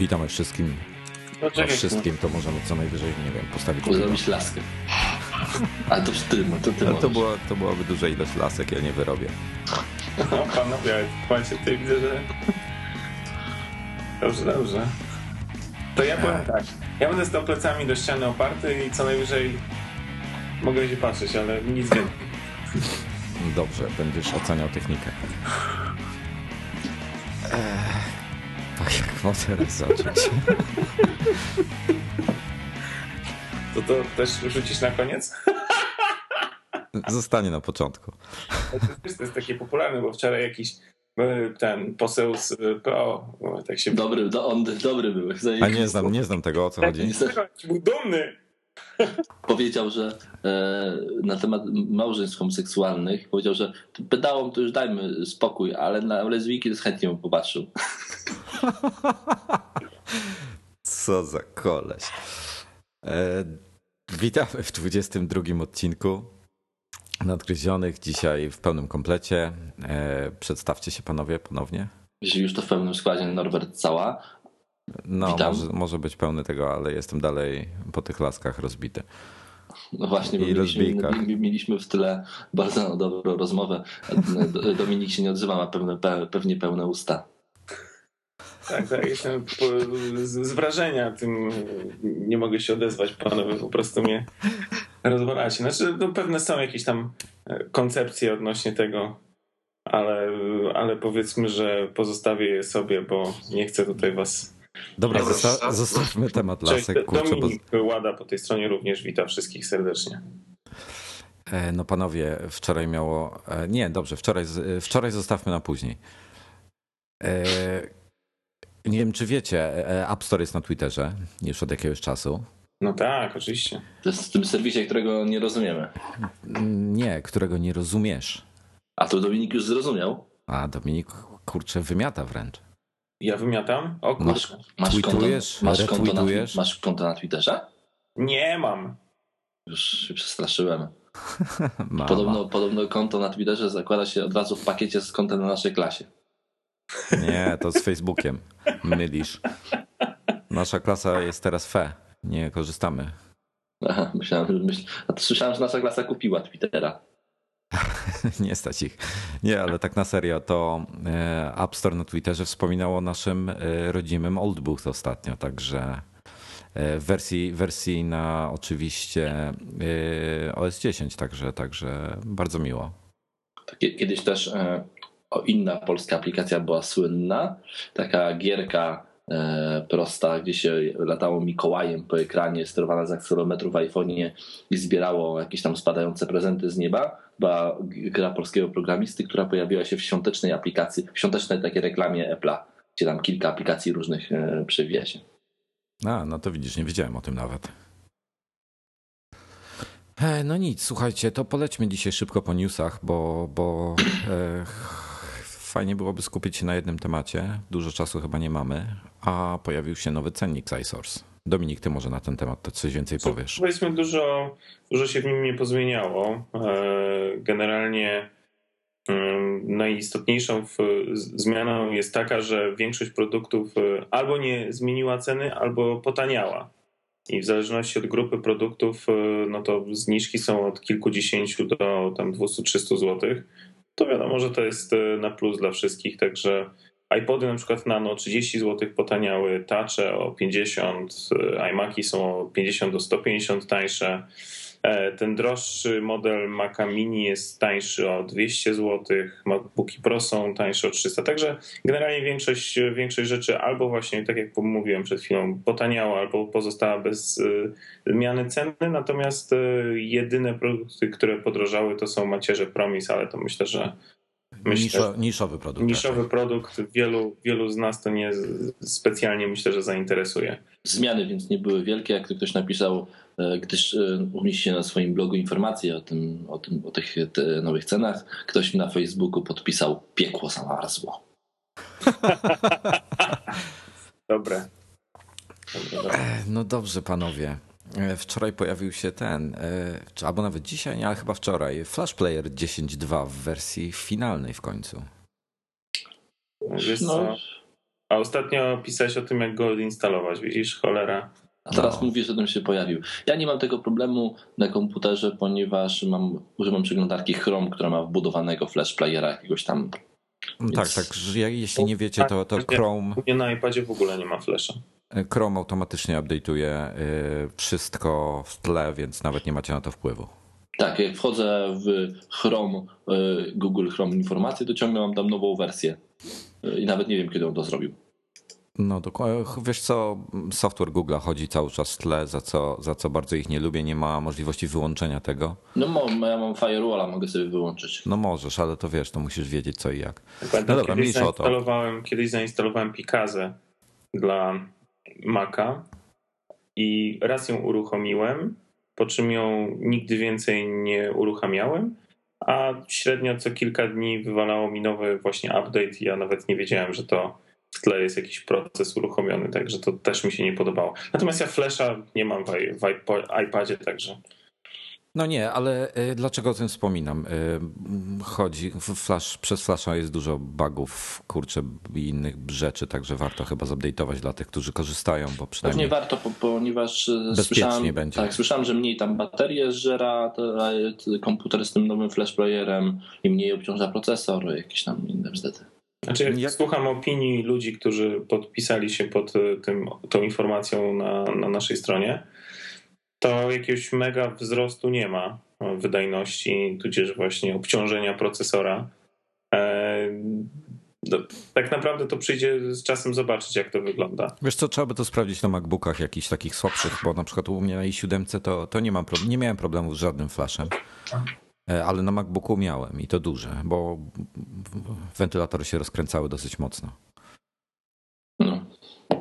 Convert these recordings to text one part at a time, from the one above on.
Witamy wszystkim. No czekaj, wszystkim to możemy co najwyżej, nie wiem, postawić. Zrobić laskę. Ale to ty, no to ty Ale to, była, to byłaby duża ilość lasek, ja nie wyrobię. no, panowie, macie ty widzę, że... Dobrze, dobrze. To ja powiem tak. Ja będę stał plecami do ściany oparty i co najwyżej mogę się patrzeć, ale nic więcej. Dobrze, będziesz oceniał technikę. Tak mam teraz zacząć. To to też rzucić na koniec? Zostanie na początku. To jest, to jest takie popularne, bo wczoraj jakiś e, ten poseł z e, PO tak się... Dobry, do, on dobry był. A nie znam, nie znam tego, o co chodzi. Był dumny! Powiedział, że e, na temat małżeństw homoseksualnych powiedział, że pedałom to już dajmy spokój, ale na lesbijki to chętnie bym popatrzył. Co za koleś. E, witamy w 22 odcinku Nadgryzionych. Dzisiaj w pełnym komplecie. E, przedstawcie się panowie ponownie. Jeśli już to w pełnym składzie Norbert Cała. No, może, może być pełny tego, ale jestem dalej po tych laskach rozbity. No właśnie, bo I mieliśmy, mieliśmy w tyle bardzo dobrą rozmowę. Do- Dominik się nie odzywa, ma pewne, pe, pewnie pełne usta. Tak, tak, jestem po, z, z wrażenia tym nie mogę się odezwać, panowie, po prostu mnie rozwalacie. Znaczy, no, pewne są jakieś tam e, koncepcje odnośnie tego, ale, ale powiedzmy, że pozostawię je sobie, bo nie chcę tutaj was... Dobra, zosta- zostawmy temat Cześć, lasek, kurczę, bo Dominik Łada po tej stronie również wita wszystkich serdecznie. E, No panowie, wczoraj miało. e, Nie, dobrze, wczoraj, wczoraj zostawmy na później. E, Nie wiem, czy wiecie, e, App Store jest na Twitterze już od jakiegoś czasu. No tak, oczywiście. To jest w tym serwisie, którego nie rozumiemy. Nie, którego nie rozumiesz. A to Dominik już zrozumiał? A Dominik, kurczę, wymiata wręcz. Ja wymiatam? O kurczę. Masz, masz, konto, masz, konto na, masz konto na Twitterze? Nie mam. Już się przestraszyłem. Podobno, podobno konto na Twitterze zakłada się od razu w pakiecie z kontem na naszej klasie. Nie, to z Facebookiem. Mylisz. Nasza klasa jest teraz fe. Nie korzystamy. Aha, myślałem, że myśl... A to słyszałem, że nasza klasa kupiła Twittera. Nie stać ich. Nie, ale tak na serio, to e, App Store na Twitterze wspominał o naszym e, rodzimym Oldbook ostatnio, także e, w wersji, wersji na oczywiście OS 10, także, także bardzo miło. Kiedyś też o inna polska aplikacja była słynna. Taka gierka e, prosta, gdzie się latało Mikołajem po ekranie, sterowana z akcelerometru w iPhone'ie i zbierało jakieś tam spadające prezenty z nieba. Była gra polskiego programisty, która pojawiła się w świątecznej aplikacji, w świątecznej takiej reklamie Apple'a, gdzie tam kilka aplikacji różnych e, się. A, no to widzisz, nie wiedziałem o tym nawet. E, No nic, słuchajcie, to polećmy dzisiaj szybko po newsach, bo, bo e, fajnie byłoby skupić się na jednym temacie. Dużo czasu chyba nie mamy, a pojawił się nowy cennik iSource. Dominik, ty może na ten temat coś więcej powiesz. Powiedzmy, dużo, dużo się w nim nie pozmieniało. E, Generalnie em, najistotniejszą zmianą jest taka, że większość produktów e, albo nie zmieniła ceny, albo potaniała. I w zależności od grupy produktów, e, no to zniżki są od kilkudziesięciu do tam 200-300 zł. To wiadomo, że to jest e, na plus dla wszystkich, także iPody na przykład Nano 30 zł potaniały, Touche o 50, e, iMaki są o 50 do 150 tańsze. E, Ten droższy model Maca Mini jest tańszy o 200 zł, MacBooki Pro są tańsze o 300, także generalnie większość, większość rzeczy albo właśnie, tak jak mówiłem przed chwilą, potaniała, albo pozostała bez e, zmiany ceny, natomiast e, jedyne produkty, które podrożały to są macierze Promis, ale to myślę, że myślę, Niszo, niszowy produkt. niszowy raczej. produkt wielu, wielu z nas to nie specjalnie myślę, że zainteresuje. Zmiany więc nie były wielkie, jak to ktoś napisał, gdyż e, umieści na swoim blogu informacje o, tym, o, tym, o tych te nowych cenach. Ktoś mi na Facebooku podpisał piekło zamarzło. Dobre. Dobre, dobre. E, No dobrze, panowie. E, Wczoraj pojawił się ten, e, czy albo nawet dzisiaj, nie, ale chyba wczoraj, Flash Player 10.2 w wersji finalnej w końcu. Wiesz No, co? A ostatnio pisałeś o tym, jak go odinstalować. Widzisz, cholera. A teraz No. mówisz, że ten się pojawił. Ja nie mam tego problemu na komputerze, ponieważ mam, używam przeglądarki Chrome, która ma wbudowanego flash playera jakiegoś tam. No Tak, tak. że jak- Jeśli nie wiecie, to, to Tak, Chrome, U mnie na iPadzie w ogóle nie ma flasha. Chrome automatycznie update'uje y, wszystko w tle, więc nawet nie macie na to wpływu. Tak, jak wchodzę w Chrome, y, Google Chrome informacje, to ciągle mam tam nową wersję. I nawet nie wiem, kiedy on to zrobił. No dokładnie. Wiesz co, software Google chodzi cały czas w tle, za co, za co bardzo ich nie lubię. Nie ma możliwości wyłączenia tego. No mam, ja mam firewalla, mogę sobie wyłączyć. No możesz, ale to wiesz, to musisz wiedzieć co i jak. Pamiętam, No dobra, kiedyś, zainstalowałem, kiedyś zainstalowałem Pikazę dla Maca i raz ją uruchomiłem, po czym ją nigdy więcej nie uruchamiałem, a średnio co kilka dni wywalało mi nowy właśnie update i ja nawet nie wiedziałem, że to w tle jest jakiś proces uruchomiony, także to też mi się nie podobało. Natomiast ja Flasha nie mam w, w iPadzie, także No nie, ale y, dlaczego o tym wspominam? Y, Chodzi, flash, przez Flasha jest dużo bugów, kurczę i innych rzeczy, także warto chyba zupdate'ować dla tych, którzy korzystają, bo Pewnie przynajmniej... warto, po- ponieważ Bezpiecznie słyszałem, będzie. Tak, słyszałem, że mniej tam te- te komputer z tym nowym flash playerem i mniej obciąża procesor, jakieś tam inne bzdety. Znaczy, jak, Jak- słucham opinii ludzi, którzy podpisali się pod y, tym, tą informacją na, na naszej stronie, to jakiegoś mega wzrostu nie ma y, wydajności, tudzież właśnie obciążenia procesora. E, tak naprawdę to przyjdzie z czasem zobaczyć, jak to wygląda. Wiesz co, trzeba by to sprawdzić na MacBookach jakichś takich słabszych, bo na przykład u mnie na i7 to, to nie, mam nie miałem problemów z żadnym flashem, E, ale na MacBooku miałem i to duże, bo wentylatory się rozkręcały dosyć mocno. No.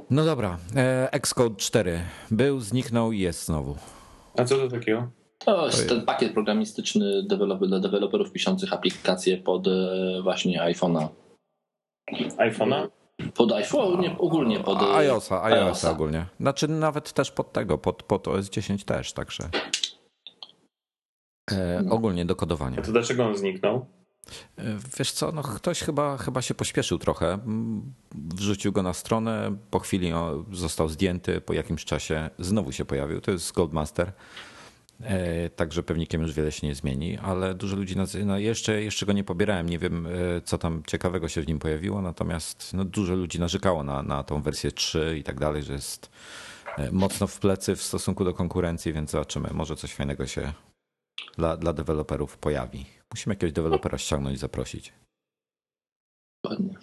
No dobra, e, Xcode 4 był, zniknął i jest znowu. A co to takiego? To jest ten pakiet programistyczny dla deweloperów piszących aplikacje pod e, właśnie iPhone'a. iPhone'a? Pod iPhone, nie, ogólnie pod e, iOSa, iOSa iOSa. ogólnie. Znaczy nawet też pod tego, pod, pod OS 10 też, także e, ogólnie do kodowania. A to dlaczego on zniknął? E, Wiesz co, no ktoś chyba, chyba się pośpieszył trochę. Mm, Wrzucił go na stronę, po chwili został zdjęty, po jakimś czasie znowu się pojawił. To jest Goldmaster. E, Także pewnikiem już wiele się nie zmieni, ale dużo ludzi no jeszcze, jeszcze go nie pobierałem. Nie wiem, e, co tam ciekawego się w nim pojawiło, natomiast no, dużo ludzi narzekało na, na tą wersję 3 i tak dalej, że jest mocno w plecy w stosunku do konkurencji, więc zobaczymy. Może coś fajnego się dla, dla deweloperów pojawi. Musimy jakiegoś dewelopera ściągnąć i zaprosić. Dokładnie.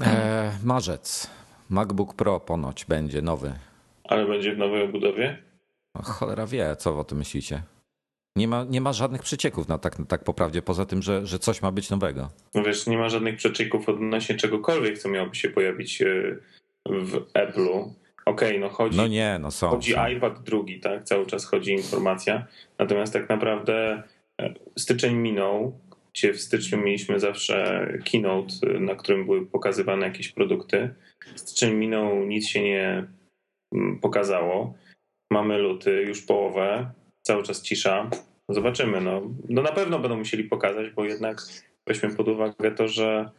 E, marzec. MacBook Pro ponoć będzie nowy. Ale będzie w nowej obudowie? O, Cholera wie, co o tym myślicie. Nie ma, nie ma żadnych przecieków na tak, tak poprawdzie, poza tym, że, że coś ma być nowego. No wiesz, nie ma żadnych przeczyków odnośnie czegokolwiek, co miałoby się pojawić e, w Apple'u. Okej, no chodzi, No nie, no są. chodzi są. iPad drugi, tak? Cały czas chodzi informacja. Natomiast tak naprawdę e, styczeń minął, gdzie w styczniu mieliśmy zawsze keynote, e, na którym były pokazywane jakieś produkty. Styczeń minął, nic się nie mm, pokazało. Mamy luty, już połowę, cały czas cisza. Zobaczymy. No, no na pewno będą musieli pokazać, bo jednak weźmy pod uwagę to, że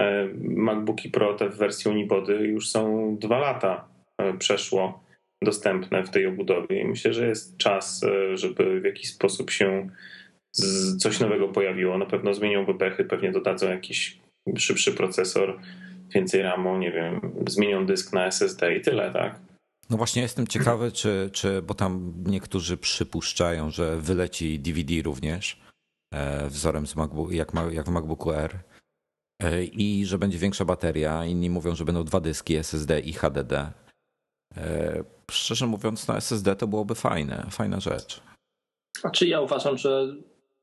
e, MacBooki Pro te w wersji Unibody już są dwa lata przeszło dostępne w tej obudowie i myślę, że jest czas, e, żeby w jakiś sposób się coś nowego pojawiło. Na pewno zmienią bebechy, pewnie dodadzą jakiś szybszy procesor, więcej RAMu, nie wiem, zmienią dysk na SSD i tyle, tak? No właśnie jestem ciekawy, czy, czy, bo tam niektórzy przypuszczają, że wyleci DVD również e, wzorem z MacBook, jak, jak w MacBooku R e, i że będzie większa bateria. Inni mówią, że będą dwa dyski SSD i HDD. E, Szczerze mówiąc, na SSD to byłoby fajne, fajna rzecz. Znaczy ja uważam, że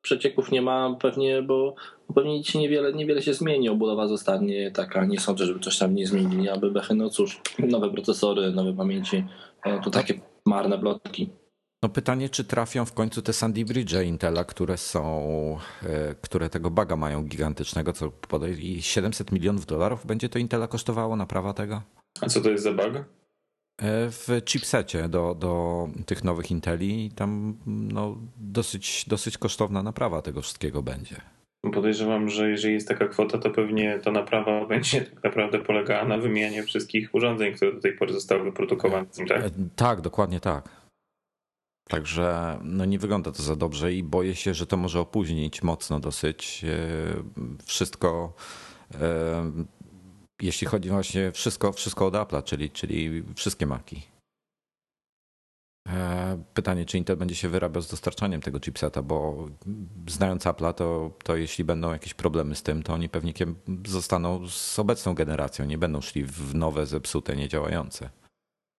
przecieków nie ma pewnie, bo pewnie dzisiaj niewiele, niewiele się zmieni. Obudowa zostanie taka, nie sądzę, żeby coś tam nie zmienili, a bebechy, no cóż, nowe procesory, nowe pamięci, no to takie marne plotki. No pytanie, czy trafią w końcu te Sandy Bridge Intela, które są, e, które tego baga mają gigantycznego, co podaje i 700 milionów dolarów będzie to Intela kosztowało naprawa tego? A co to jest za bug? E, W chipsecie do, do tych nowych Inteli i tam no, dosyć, dosyć kosztowna naprawa tego wszystkiego będzie. Podejrzewam, że jeżeli jest taka kwota, to pewnie ta naprawa będzie tak naprawdę polegała na wymianie wszystkich urządzeń, które do tej pory zostały wyprodukowane. Tak, tak dokładnie tak. Także no nie wygląda to za dobrze i boję się, że to może opóźnić mocno dosyć wszystko jeśli chodzi właśnie wszystko, wszystko od Apple'a, czyli, czyli wszystkie marki. E, pytanie, czy Intel będzie się wyrabiał z dostarczaniem tego chipseta, bo znając Apple'a, to, to jeśli będą jakieś problemy z tym, to oni pewnie zostaną z obecną generacją, nie będą szli w nowe, zepsute, niedziałające.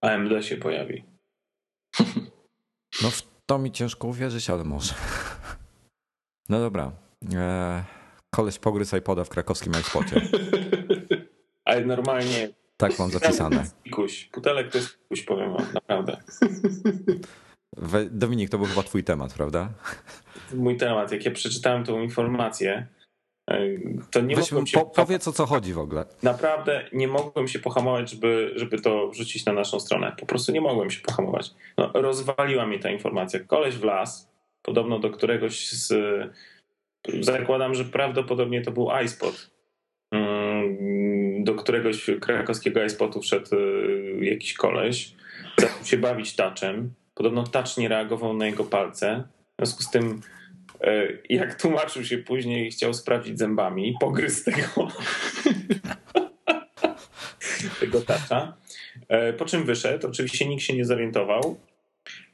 AMD się pojawi. No w to mi ciężko uwierzyć, ale może. No dobra. E, koleś pogryzł iPoda w krakowskim iSpocie. Ale normalnie. Tak mam zapisane. Pikuś. Putelek to jest pikuś, powiem wam, naprawdę. Dominik, to był chyba twój temat, prawda? Mój temat. Jak ja przeczytałem tą informację, e, to nie Weź, mogłem się... Po, powiedz o co chodzi w ogóle. Naprawdę nie mogłem się pohamować, żeby, żeby to wrzucić na naszą stronę. Po prostu nie mogłem się pohamować. No, rozwaliła mi ta informacja. Koleś w las, podobno do któregoś z... Zakładam, że prawdopodobnie to był iSpot Mm, do któregoś krakowskiego iSpotu wszedł y, jakiś koleś, zaczął się bawić taczem. Podobno tacz nie reagował na jego palce. W związku z tym, y, jak tłumaczył się później, chciał sprawdzić zębami, pogryzł tego, tego tacza. E, po czym wyszedł. Oczywiście nikt się nie zorientował.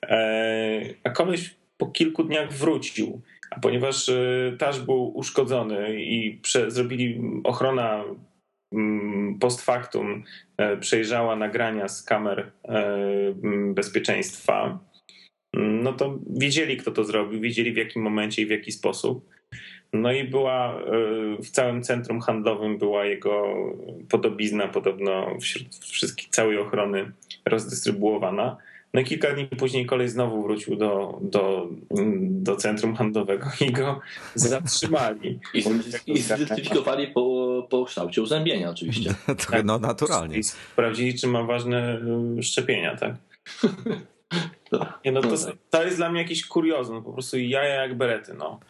E, a koleś po kilku dniach wrócił a ponieważ taż był uszkodzony i prze, zrobili ochrona post factum, e, przejrzała nagrania z kamer e, bezpieczeństwa, mm, no to wiedzieli, kto to zrobił, wiedzieli w jakim momencie i w jaki sposób. No i była e, w całym centrum handlowym była jego podobizna, podobno wśród wszystkich, całej ochrony rozdystrybuowana. No i kilka dni później kolej znowu wrócił do, do, do centrum handlowego i go zatrzymali. I, i zidentyfikowali po, po kształcie uzębienia oczywiście. tak, no naturalnie. I sprawdzili, czy ma ważne y, szczepienia, tak? Nie, no to, to jest dla mnie jakiś kuriozum, po prostu jaja jak berety, no.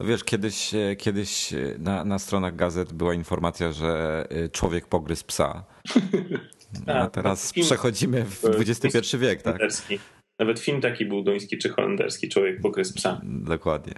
Wiesz, kiedyś, e, kiedyś e, na, na stronach gazet była informacja, że e, człowiek pogryzł psa. No, a teraz film, przechodzimy w XXI wiek, tak? Nawet film taki był duński czy holenderski, człowiek pogryzł psa. Dokładnie.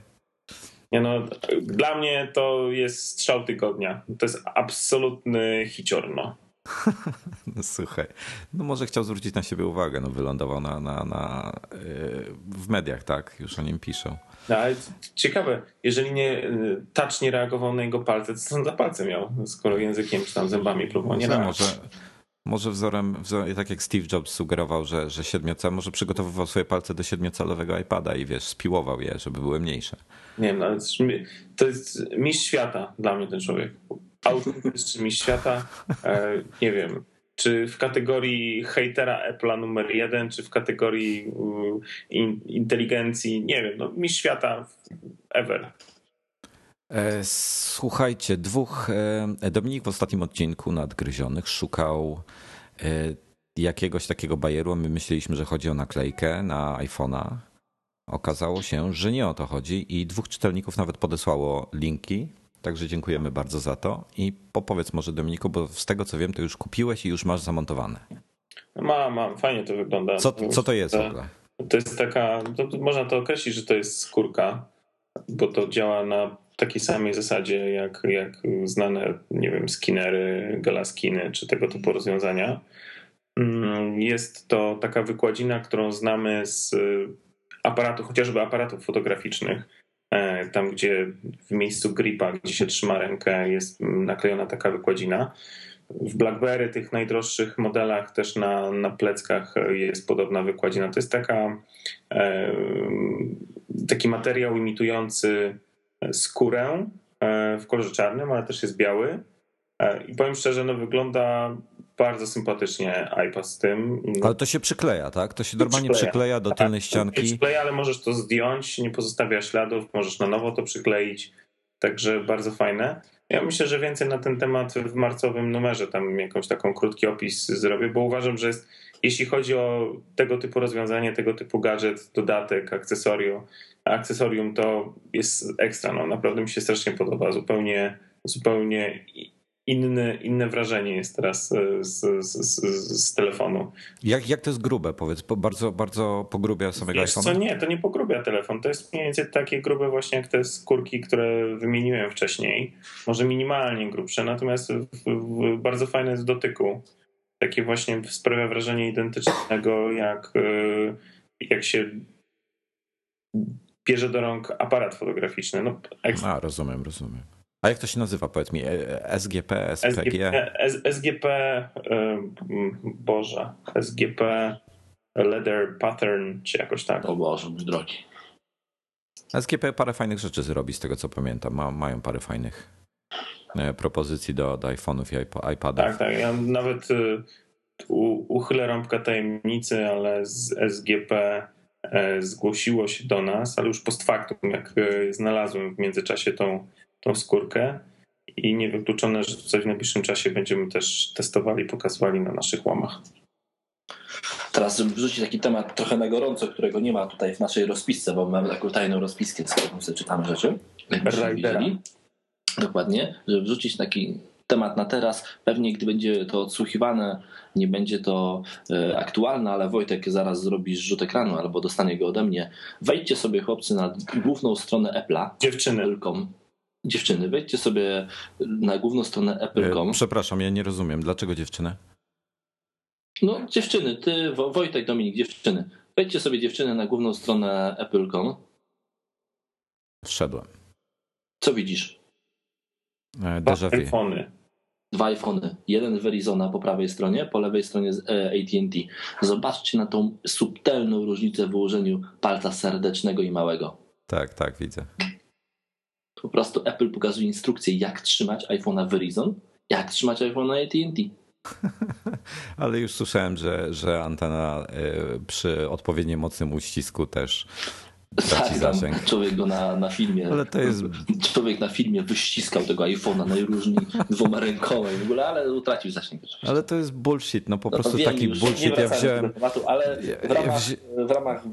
Nie no, dla mnie to jest strzał tygodnia. To jest absolutny hicior, no. No słuchaj, no może chciał zwrócić na siebie uwagę, no wylądował na, na, na, yy, w mediach, tak, już o nim piszą. No, ale ciekawe, jeżeli nie y, touch nie reagował na jego palce, to co on za palce miał, skoro językiem czy tam zębami próbował nie może, może wzorem, wzorem, tak jak Steve Jobs sugerował, że, że siedmiocal, może przygotowywał swoje palce do siedmiocalowego iPada i wiesz, spiłował je, żeby były mniejsze. Nie wiem, ale to jest mistrz świata dla mnie ten człowiek. Autentyczny mistrz świata, e, nie wiem, czy w kategorii hejtera Apple'a numer jeden, czy w kategorii inteligencji, nie wiem, no mistrz świata ever. E, słuchajcie, dwóch. E, Dominik w ostatnim odcinku nadgryzionych szukał e, jakiegoś takiego bajeru. My myśleliśmy, że chodzi o naklejkę na iPhone'a. Okazało się, że nie o to chodzi i dwóch czytelników nawet podesłało linki. Także dziękujemy bardzo za to. I popowiedz może Dominiku, bo z tego co wiem, to już kupiłeś i już masz zamontowane. Mam, mam, fajnie to wygląda. Co, co to jest w ogóle? To jest taka, to, można to określić, że to jest skórka, bo to działa na takiej samej zasadzie jak, jak znane, nie wiem, skinery, galaskiny czy tego typu rozwiązania. Mm, jest to taka wykładzina, którą znamy z aparatów, chociażby aparatów fotograficznych. E, tam, gdzie w miejscu gripa, gdzie się trzyma rękę, jest naklejona taka wykładzina. W BlackBerry, tych najdroższych modelach, też na, na pleckach jest podobna wykładzina. To jest taka, e, taki materiał imitujący skórę e, w kolorze czarnym, ale też jest biały. E, I powiem szczerze, no wygląda bardzo sympatycznie iPad z tym. Ale to się przykleja, tak? To się normalnie przykleja, przykleja do tylnej tak, ścianki. Przykleja, ale możesz to zdjąć, nie pozostawia śladów, możesz na nowo to przykleić. Także bardzo fajne. Ja myślę, że więcej na ten temat w marcowym numerze tam jakąś taką krótki opis zrobię, bo uważam, że jest, jeśli chodzi o tego typu rozwiązanie, tego typu gadżet, dodatek, akcesorium, akcesorium to jest ekstra. No, naprawdę mi się strasznie podoba. Zupełnie, zupełnie inny, inne wrażenie jest teraz e, z, z, z, z, telefonu. Jak, jak to jest grube, powiedz? Bardzo, bardzo pogrubia samego Wiesz co, nie, to nie pogrubia telefon. To jest mniej więcej takie grube właśnie jak te skórki, które wymieniłem wcześniej. Może minimalnie grubsze, natomiast w, w, bardzo fajne jest w dotyku. Takie właśnie sprawia wrażenie identycznego jak, e, jak się bierze do rąk aparat fotograficzny. No, A, rozumiem, rozumiem. A jak to się nazywa, powiedz mi? SGP, SPG? SGP, SGP Boże, SGP Leather Pattern, czy jakoś tak. O Boże, mój drogi. SGP parę fajnych rzeczy zrobi, z tego co pamiętam. Ma, mają parę fajnych e, propozycji do, do iPhone'ów i iPadów. Tak, tak. Ja nawet y, uchylę rąbkę tajemnicy, ale z SGP e, zgłosiło się do nas, ale już post factum, jak e, znalazłem w międzyczasie tą tą skórkę i niewykluczone, że tutaj w najbliższym czasie będziemy też testowali, pokazywali na naszych łamach. Teraz, żeby wrzucić taki temat trochę na gorąco, którego nie ma tutaj w naszej rozpisce, bo mamy taką tajną rozpiskę, z którą sobie czytamy rzeczy. Widzieli. Dokładnie, żeby wrzucić taki temat na teraz. Pewnie, gdy będzie to odsłuchiwane, nie będzie to e, aktualne, ale Wojtek zaraz zrobi rzut ekranu albo dostanie go ode mnie. Wejdźcie sobie, chłopcy, na główną stronę Apple'a. Dziewczyny dziewczyny, wejdźcie sobie na główną stronę apple.com. E, przepraszam, ja nie rozumiem. Dlaczego dziewczyny? No, dziewczyny, ty, Wojtek, Dominik, dziewczyny. Wejdźcie sobie dziewczyny na główną stronę apple.com. Wszedłem. Co widzisz? E, vu. iPhony. Dwa iPhony. Jeden Verizona po prawej stronie, po lewej stronie e, AT&T. Zobaczcie na tą subtelną różnicę w ułożeniu palca serdecznego i małego. Tak, tak, widzę. Po prostu Apple pokazuje instrukcję, jak trzymać iPhone'a Verizon, jak trzymać iPhone'a AT&T. Ale już słyszałem, że, że antena e, przy odpowiednio mocnym uścisku też traci tak, zasięg. Człowiek go na, na filmie. Ale to jest... Człowiek na filmie wyściskał tego iPhone'a najróżniej dwoma rękoma w ogóle, ale utracił zasięg. Ale to jest bullshit, no po no prostu taki już, bullshit. ja wziąłem. Tematu, ale w ramach, w ramach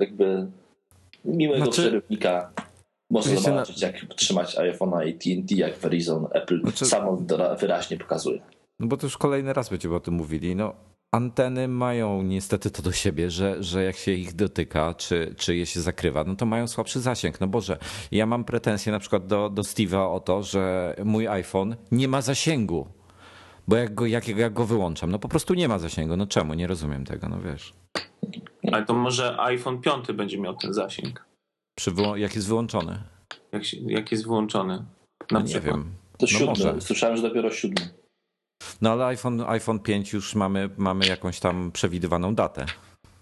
jakby miłego znaczy... przerywnika można zobaczyć, na... jak trzymać iPhone'a AT&T, jak Verizon, Apple znaczy... samo wyraźnie pokazuje. No bo to już kolejny raz będziemy o tym mówili. No, anteny mają niestety to do siebie, że, że jak się ich dotyka, czy, czy je się zakrywa, no to mają słabszy zasięg. No Boże, ja mam pretensje na przykład do, do Steve'a o to, że mój iPhone nie ma zasięgu. Bo jak go, jak, jak go wyłączam, no po prostu nie ma zasięgu. No czemu? Nie rozumiem tego, no wiesz. Ale to może iPhone 5 będzie miał ten zasięg. Przy jak jest wyłączony? Jak, się, jak jest wyłączony? Na no nie wiem. To no Może. Słyszałem, że dopiero siódmy. No ale iPhone, iPhone 5 już mamy, mamy jakąś tam przewidywaną datę.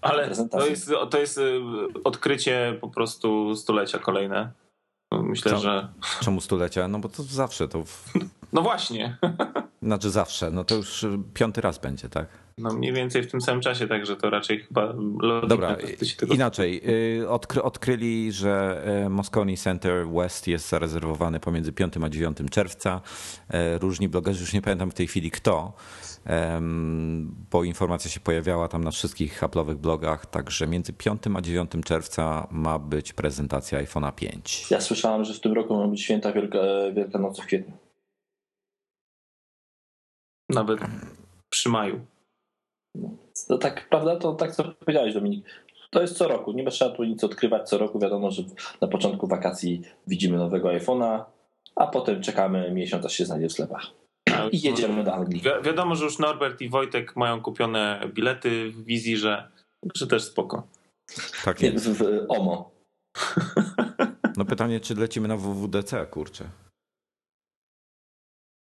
Ale to jest, to jest y, odkrycie po prostu stulecia kolejne. Myślę, Czemu, że. Czemu stulecia? No bo to zawsze to. W... No właśnie. Znaczy zawsze, no to już piąty raz będzie, tak? No mniej więcej w tym samym czasie, także to raczej chyba... Dobra, inaczej. Y, odkry, odkryli, że y, Moscone Center West jest zarezerwowany pomiędzy 5 a 9 czerwca. Y, różni blogerzy, już nie pamiętam w tej chwili kto, bo informacja się pojawiała tam na wszystkich Apple'owych blogach, także między 5 a 9 czerwca ma być prezentacja iPhone'a 5. Ja słyszałem, że w tym roku ma być święta Wielka, Wielkanocy w kwietniu. Nawet przy maju. To tak, prawda? To tak co powiedziałeś, Dominik. To jest co roku. Nie trzeba tu nic odkrywać co roku. Wiadomo, że na początku wakacji widzimy nowego iPhone'a, a potem czekamy miesiąc, aż się znajdzie w sklepach. I jedziemy do Anglii. Wi wiadomo, że już Norbert i Wojtek mają kupione bilety w wizji, że, że też spoko. Tak jest. W, w OMO. No pytanie, czy lecimy na WWDC, kurczę.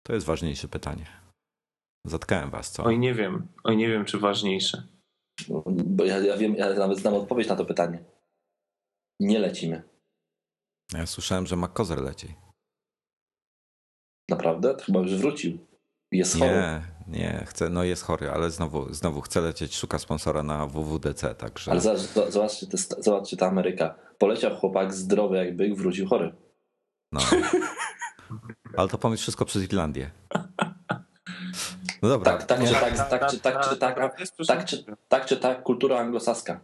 To jest ważniejsze pytanie. Zatkałem was, co? Oj, nie wiem. Oj, nie wiem, czy ważniejsze. Bo ja, ja wiem, ja nawet znam odpowiedź na to pytanie. Nie lecimy. Ja słyszałem, że McCozer leci. Naprawdę? To chyba już wrócił. Jest chory. Nie, nie, chce, no jest chory, ale znowu, znowu chce lecieć, szuka sponsora na WWDC, także... Ale zobaczcie, zobaczcie ta Ameryka. Poleciał chłopak zdrowy jak byk, wrócił chory. No. Ale to pomysł wszystko przez Irlandię. No dobra. Tak, tak, czy tak, tak, czy tak, czy tak, tak, czy tak, czy tak, kultura anglosaska.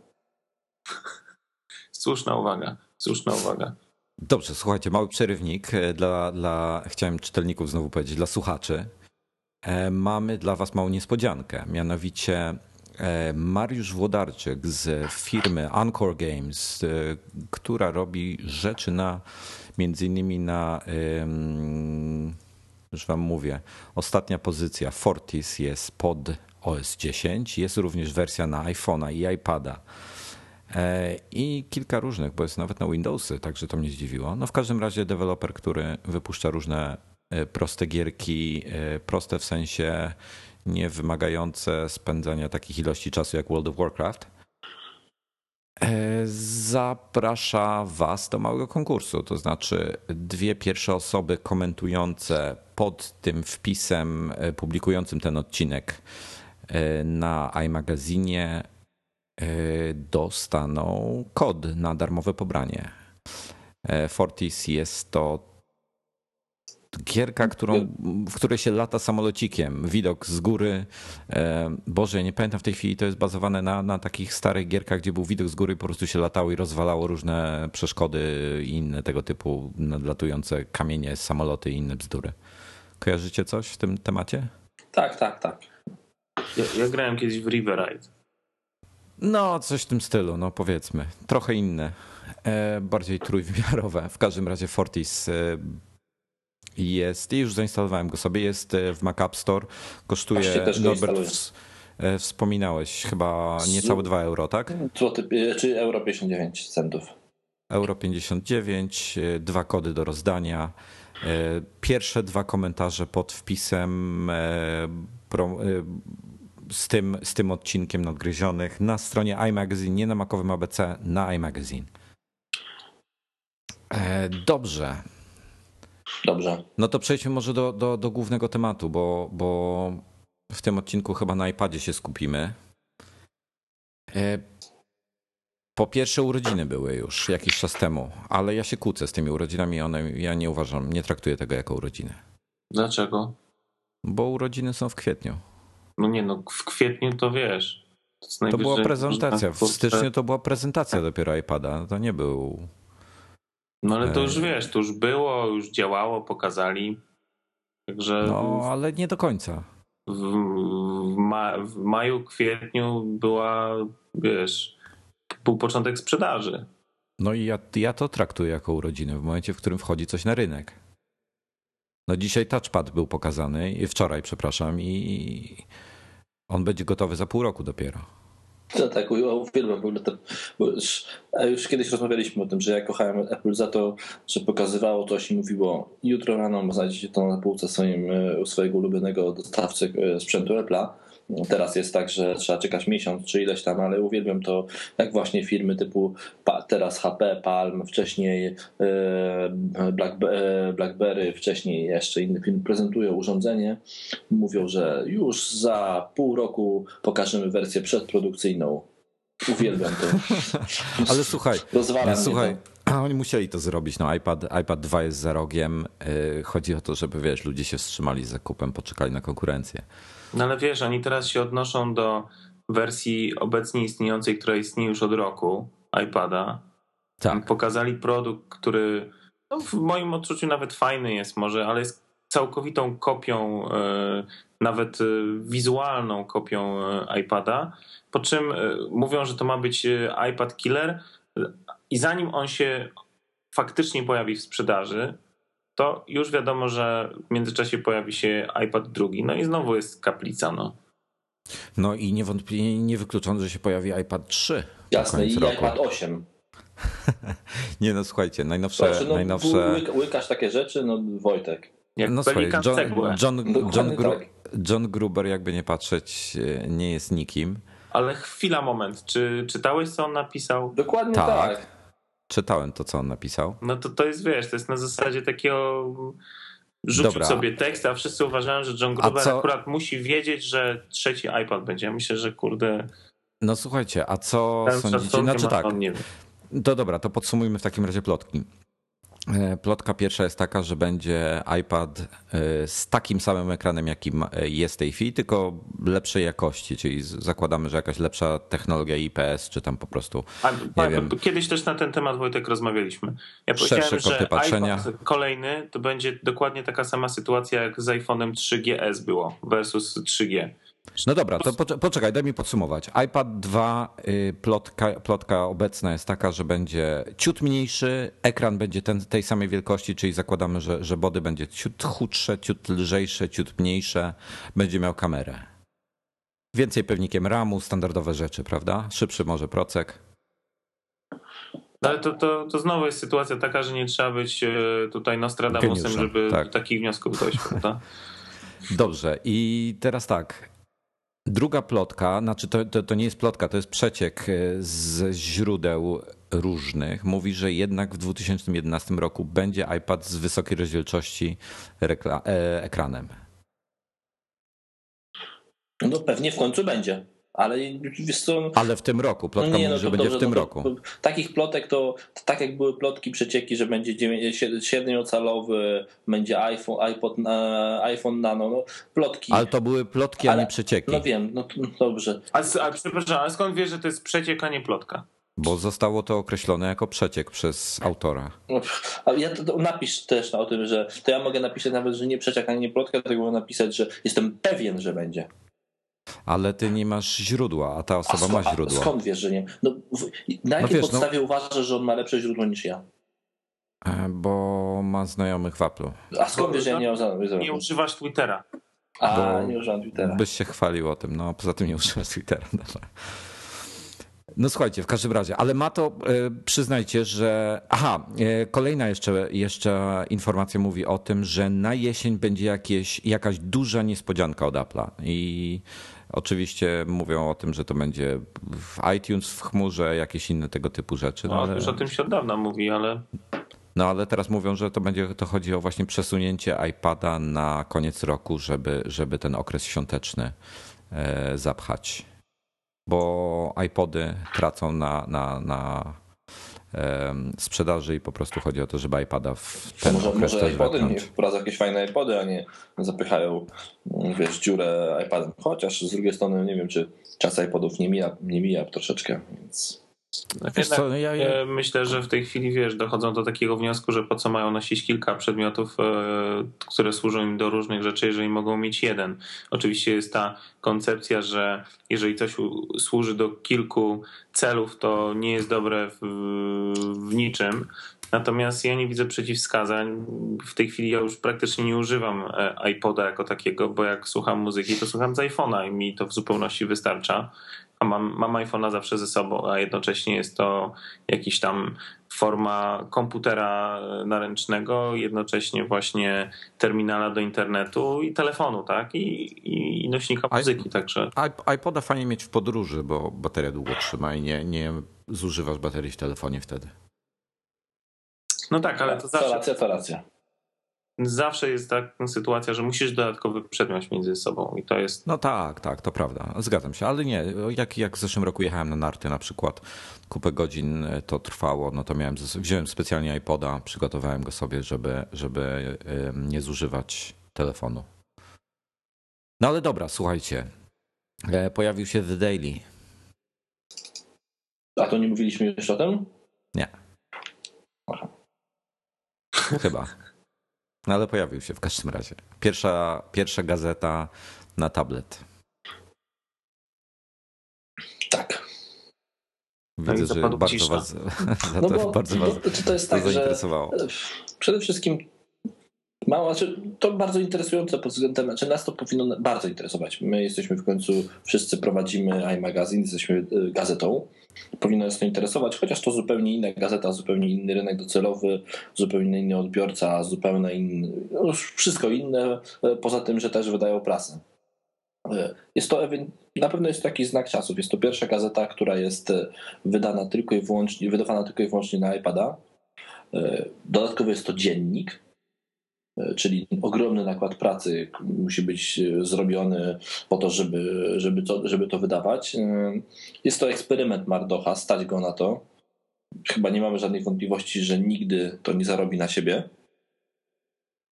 Słuszna uwaga, słuszna uwaga. Dobrze, słuchajcie, mały przerywnik e, dla, dla, chciałem czytelników znowu powiedzieć, dla słuchaczy. E, mamy dla was małą niespodziankę, mianowicie e, Mariusz Włodarczyk z firmy Encore Games, która robi rzeczy na między innymi na już wam mówię, ostatnia pozycja Fortis jest pod OS 10, jest również wersja na iPhone'a i iPada. E, I kilka różnych, bo jest nawet na Windowsy, także to mnie zdziwiło. No w każdym razie deweloper, który wypuszcza różne e, proste gierki, e, proste w sensie nie wymagające spędzania takich ilości czasu jak World of Warcraft. Zaprasza Was do małego konkursu, to znaczy dwie pierwsze osoby komentujące pod tym wpisem publikującym ten odcinek na iMagazinie E, dostaną kod na darmowe pobranie. E, Fortis jest to gierka, którą, w której się lata samolocikiem. Widok z góry. E, Boże, nie pamiętam w tej chwili, to jest bazowane na, na takich starych gierkach, gdzie był widok z góry i po prostu się latało i rozwalało różne przeszkody i inne tego typu nadlatujące kamienie, samoloty i inne bzdury. Kojarzycie coś w tym temacie? Tak, tak, tak. Ja, ja grałem kiedyś w River Ride. No, coś w tym stylu, no powiedzmy. Trochę inne, e, bardziej trójwymiarowe. W każdym razie Fortis e, jest, i już zainstalowałem go sobie, jest e, w Mac App Store, kosztuje, Norbert, wspominałeś, chyba niecałe 2 euro, tak? Złoty, czy euro 59 centów. Euro 59, dwa kody do rozdania. Pierwsze dwa komentarze pod wpisem z tym, z tym odcinkiem nadgryzionych na stronie iMagazine, nie na makowym ABC, na iMagazine. E, dobrze. Dobrze. No to przejdźmy może do, do, do głównego tematu, bo, bo w tym odcinku chyba na iPadzie się skupimy. E, po pierwsze, urodziny były już jakiś czas temu, ale ja się kłócę z tymi urodzinami. One, ja nie uważam, nie traktuję tego jako urodziny. Dlaczego? Bo urodziny są w kwietniu. No nie, no w kwietniu to wiesz. To, to była prezentacja. W styczniu to była prezentacja dopiero iPada. To nie był. No ale to już e, wiesz, to już było, już działało, pokazali. Także. No, ale nie do końca. W, ma, w maju, kwietniu była, wiesz, był początek sprzedaży. No i ja, ja to traktuję jako urodziny w momencie, w którym wchodzi coś na rynek. No dzisiaj touchpad był pokazany, wczoraj, przepraszam, i on będzie gotowy za pół roku dopiero. No tak, uwielbiam w ogóle to, bo już, już, kiedyś rozmawialiśmy o tym, że ja kochałem Apple za to, że pokazywało coś i mówiło jutro rano znajdziecie to na półce swoim, u swojego ulubionego dostawcy e, sprzętu Apple'a Teraz jest tak, że trzeba czekać miesiąc czy ileś tam, ale uwielbiam to, jak właśnie firmy typu teraz HP, Palm, wcześniej e, e, BlackBerry, wcześniej jeszcze inny film prezentują urządzenie. Mówią, że już za pół roku pokażemy wersję przedprodukcyjną. Uwielbiam to. Ale słuchaj, słuchaj. A oni musieli to zrobić. No, iPad, iPad 2 jest za rogiem. E, chodzi o to, żeby wiesz, ludzie się wstrzymali z zakupem, poczekali na konkurencję. No ale wiesz, oni teraz się odnoszą do wersji obecnie istniejącej, która istnieje już od roku, iPada. Tak. Pokazali produkt, który no, w moim odczuciu nawet fajny jest może, ale jest całkowitą kopią, e, nawet e, wizualną kopią e, iPada. Po czym mówią, że to ma być iPad killer i zanim on się faktycznie pojawi w sprzedaży, to już wiadomo, że w międzyczasie pojawi się iPad drugi. No i znowu jest kaplica. No, no i niewątpliwie nie wykluczone, że się pojawi iPad 3. Jasne, i roku. iPad 8. nie no, słuchajcie, najnowsze... Proszę, no, najnowsze... Łykasz takie rzeczy, no Wojtek. Jak no słuchaj, John, John, John, Gru tak. John Gruber, jakby nie patrzeć, nie jest nikim. Ale chwila, moment. Czy czytałeś, co on napisał? Dokładnie tak. tak. Czytałem to, co on napisał. No to to jest, wiesz, to jest na zasadzie takiego rzucił Dobra. sobie tekst, a wszyscy uważają, że John Gruber akurat musi wiedzieć, że trzeci iPad będzie. Ja myślę, że kurde... No słuchajcie, a co sądzicie? Znaczy tak, to dobra, to podsumujmy w takim razie plotki. E, plotka pierwsza jest taka, że będzie iPad e, z takim samym ekranem, jaki e, jest w tej chwili, tylko lepszej jakości, czyli zakładamy, że jakaś lepsza technologia IPS, czy tam po prostu. A, wiem, kiedyś też na ten temat Wojtek rozmawialiśmy. Ja powiedziałem, że patrzenia. iPad kolejny to będzie dokładnie taka sama sytuacja jak z iPhone'em 3GS było versus 3G. No dobra, to poczekaj, daj mi podsumować. iPad 2, y, plotka, plotka obecna jest taka, że będzie ciut mniejszy, ekran będzie ten, tej samej wielkości, czyli zakładamy, że, że body będzie ciut chudsze, ciut lżejsze, ciut mniejsze, będzie miał kamerę. Więcej pewnikiem RAMu, standardowe rzeczy, prawda? Szybszy może procek. No ale to, to, to znowu jest sytuacja taka, że nie trzeba być e, tutaj Nostradamusem, żeby tak. do takich wniosków dojść, prawda? Dobrze, i teraz tak. Druga plotka, znaczy to, to, to, nie jest plotka, to jest przeciek e, z źródeł różnych. Mówi, że jednak w 2011 roku będzie iPad z wysokiej rozdzielczości e, ekranem. No pewnie w końcu będzie. Ale, co, ale w tym roku, plotka no nie, mówi, no że będzie dobrze, w tym no roku. takich plotek to, to, tak jak były plotki, przecieki, że będzie 7-calowy, będzie iPhone, iPod, iPhone Nano, no, plotki. Ale to były plotki, ale, a nie przecieki. No wiem, no, no dobrze. A, a przepraszam, ale skąd wiesz, że to jest przeciek, a nie plotka? Bo zostało to określone jako przeciek przez autora. No, ja to, to napisz też o tym, że to ja mogę napisać nawet, że nie przeciek, a nie plotka, tylko napisać, że jestem pewien, że będzie. Ale ty nie masz źródła, a ta osoba a ma źródła. A skąd wiesz, że nie? No, na jakiej no wiesz, podstawie no... uważasz, że on ma lepsze źródło niż ja? E, bo ma znajomych w Apple'u. A skąd wiesz, że ja nie mam znajomych? Nie używasz Twittera. A, nie używam Twittera. Byś się chwalił o tym, no poza tym nie używasz Twittera. No słuchajcie, w każdym razie, ale ma to, e, przyznajcie, że. Aha, e, kolejna jeszcze, jeszcze informacja mówi o tym, że na jesień będzie jakieś, jakaś duża niespodzianka od Apple'a. I oczywiście mówią o tym, że to będzie w iTunes w chmurze, jakieś inne tego typu rzeczy. No, no ale... już o tym się od dawna mówi, ale. No ale teraz mówią, że to będzie, to chodzi o właśnie przesunięcie iPada na koniec roku, żeby, żeby ten okres świąteczny e, zapchać bo iPody tracą na, na, na sprzedaży i po prostu chodzi o to, żeby iPada w ten może, okres może iPody nie wprowadzą jakieś fajne iPody, a nie zapychają wiesz, dziurę iPadem. Chociaż z drugiej strony nie wiem, czy czas iPodów nie mija, nie mija troszeczkę, więc Wiesz co, ja, ja... Myślę, że w tej chwili wiesz, dochodzą do takiego wniosku, że po co mają nosić kilka przedmiotów, e, które służą im do różnych rzeczy, jeżeli mogą mieć jeden. Oczywiście jest ta koncepcja, że jeżeli coś służy do kilku celów, to nie jest dobre w, w niczym. Natomiast ja nie widzę przeciwwskazań. W tej chwili ja już praktycznie nie używam e, iPoda jako takiego, bo jak słucham muzyki, to słucham z iPhone'a i mi to w zupełności wystarcza a mam, mam iPhone'a zawsze ze sobą, a jednocześnie jest to jakiś tam forma komputera naręcznego, jednocześnie właśnie terminala do internetu i telefonu, tak? I, i nośnika muzyki, także. iPoda fajnie mieć w podróży, bo bateria długo trzyma i nie, nie zużywasz baterii w telefonie wtedy. No tak, ale to zawsze... To racja, to racja zawsze jest taka sytuacja, że musisz dodatkowy przedmiot między sobą i to jest... No tak, tak, to prawda, zgadzam się, ale nie, jak, jak w zeszłym roku jechałem na narty na przykład, kupę godzin to trwało, no to miałem, wziąłem specjalnie iPoda, przygotowałem go sobie, żeby, żeby nie zużywać telefonu. No ale dobra, słuchajcie, e, pojawił się The Daily. A to nie mówiliśmy jeszcze o tym? Nie. Aha. Chyba. No ale pojawił się w każdym razie. Pierwsza, pierwsza gazeta na tablet. Tak. Widzę, że bardzo was, no bo, bardzo was to, to jest tak, zainteresowało. Że przede wszystkim Mało, znaczy, to bardzo interesujące pod względem, znaczy nas to powinno bardzo interesować. My jesteśmy w końcu, wszyscy prowadzimy iMagazine, jesteśmy y, gazetą. Powinno nas to interesować, chociaż to zupełnie inna gazeta, zupełnie inny rynek docelowy, zupełnie inny odbiorca, zupełnie inny, no wszystko inne, y, poza tym, że też wydają prasę. Y, jest to na pewno jest to jakiś znak czasów. Jest to pierwsza gazeta, która jest wydana tylko i wyłącznie, wydawana tylko i wyłącznie na iPada. Dodatkowo jest to dziennik, czyli ogromny nakład pracy musi być e, zrobiony po to, żeby, żeby, to, żeby to wydawać. E, jest to eksperyment Mardocha, stać go na to. chyba nie mamy żadnych wątpliwości, że nigdy to nie zarobi na siebie.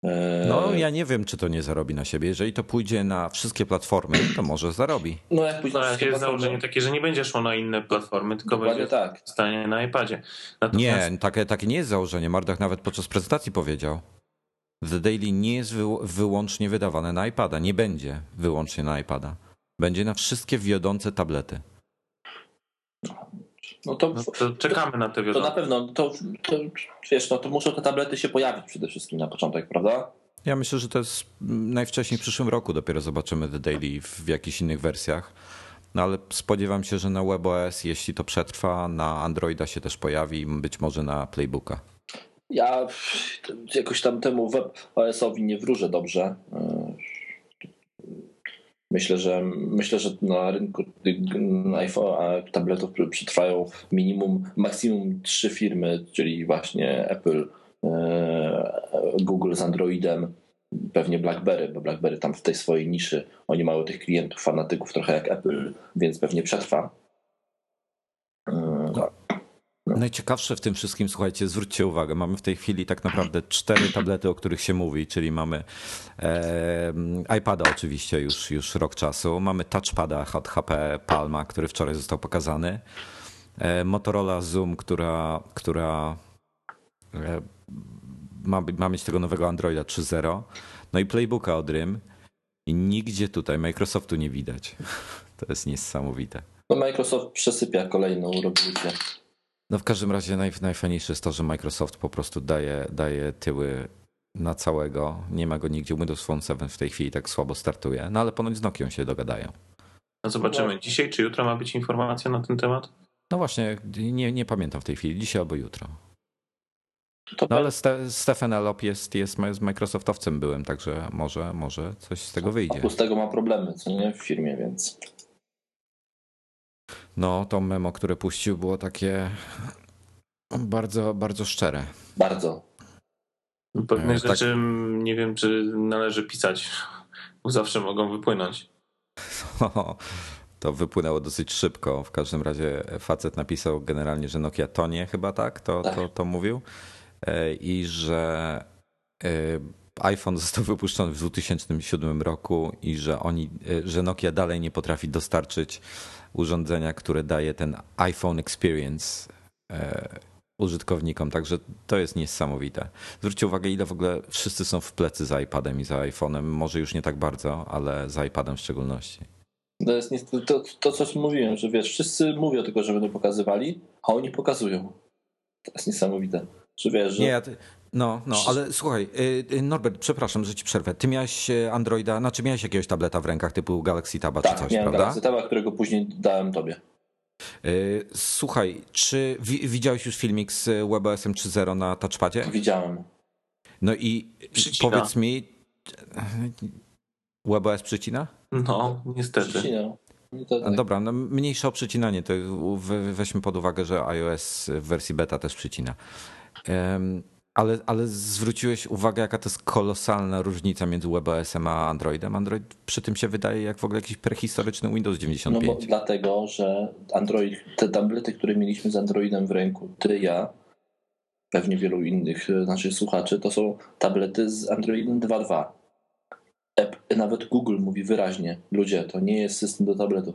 E, no, ja nie wiem, czy to nie zarobi na siebie. Jeżeli to pójdzie na wszystkie platformy, to może zarobi. No, jak pójdzie no, na jest założenie takie, że nie będzie szło na inne platformy, tylko Dokładnie będzie tak. stanie na iPadzie. Natomiast... Nie, takie, takie nie jest założenie. Mardach nawet podczas prezentacji powiedział. The Daily nie jest wy, wyłącznie wydawane na iPada. Nie będzie wyłącznie na iPada. Będzie na wszystkie wiodące tablety. No to, no to czekamy na te wiodące. To na pewno, to, to, wiesz, no to muszą te tablety się pojawić przede wszystkim na początek, prawda? Ja myślę, że to jest najwcześniej w przyszłym roku dopiero zobaczymy The Daily w jakichś innych wersjach. No ale spodziewam się, że na WebOS, jeśli to przetrwa, na Androida się też pojawi, być może na Playbooka. Ja jakoś tam temu WebOS-owi nie wróżę dobrze. Myślę, że myślę, że na rynku iPhone, tabletów przetrwają minimum, maksimum trzy firmy, czyli właśnie Apple, e, Google z Androidem, pewnie BlackBerry, bo BlackBerry tam w tej swojej niszy, oni mają tych klientów, fanatyków trochę jak Apple, więc pewnie przetrwa. No. Najciekawsze w tym wszystkim, słuchajcie, zwróćcie uwagę, mamy w tej chwili tak naprawdę cztery tablety, o których się mówi, czyli mamy e, iPada oczywiście już, już rok czasu, mamy touchpada od HP Palma, który wczoraj został pokazany, e, Motorola Zoom, która, która e, ma, ma mieć tego nowego Androida 3.0, no i Playbooka od RIM i nigdzie tutaj Microsoftu nie widać. To jest niesamowite. No Microsoft przesypia kolejną robotę. No w każdym razie naj, najfajniejsze jest to, że Microsoft po prostu daje, daje tyły na całego. Nie ma go nigdzie. Windows Phone 7 w tej chwili tak słabo startuje. No ale ponoć z Nokią się dogadają. No zobaczymy. Dzisiaj czy jutro ma być informacja na ten temat? No właśnie, nie, nie pamiętam w tej chwili. Dzisiaj albo jutro. No ale Ste Stefan Elop jest, jest z Microsoftowcem byłem, także może, może coś z tego wyjdzie. A z tego ma problemy, co nie w firmie, więc. No, to memo, które puścił, było takie bardzo, bardzo szczere. Bardzo. Pewne tak. rzeczy nie wiem, czy należy pisać, bo zawsze mogą wypłynąć. to wypłynęło dosyć szybko. W każdym razie facet napisał generalnie, że Nokia tonie chyba tak, to, tak. to, to mówił. E, I że e, iPhone został wypuszczony w 2007 roku i że oni, e, że Nokia dalej nie potrafi dostarczyć urządzenia, które daje ten iPhone Experience e, użytkownikom, także to jest niesamowite. Zwróćcie uwagę, ile w ogóle wszyscy są w plecy za iPadem i za iPhone'em. Może już nie tak bardzo, ale za iPadem w szczególności. To jest to, to, co mówiłem, że wiesz, wszyscy mówią tylko, że będą pokazywali, a oni pokazują. To jest niesamowite. Że wiesz, że... Nie, ja, no, no, ale słuchaj, y, y, Norbert, przepraszam, że ci przerwę. Ty miałeś e, Androida, znaczy miałeś jakiegoś tableta w rękach typu Galaxy Taba tak, czy coś, miałem prawda? Galaxy Taba, którego później dałem tobie. Y, słuchaj, czy widziałeś już filmik z WebOS 3.0 na touchpadzie? Widziałem. No i przycina. powiedz mi, WebOS przycina? No, niestety. Przycina. Dobra, no mniejsze o przycinanie, to weźmy pod uwagę, że iOS w wersji beta też przycina. Ale, ale zwróciłeś uwagę, jaka to jest kolosalna różnica między WebOS-em a Androidem. Android przy tym się wydaje jak w ogóle jakiś prehistoryczny Windows 95. No bo dlatego, że Android, te tablety, które mieliśmy z Androidem w ręku, ty, ja, pewnie wielu innych e, naszych słuchaczy, to są tablety z Androidem 2.2. Nawet Google mówi wyraźnie, ludzie, to nie jest system do tabletów.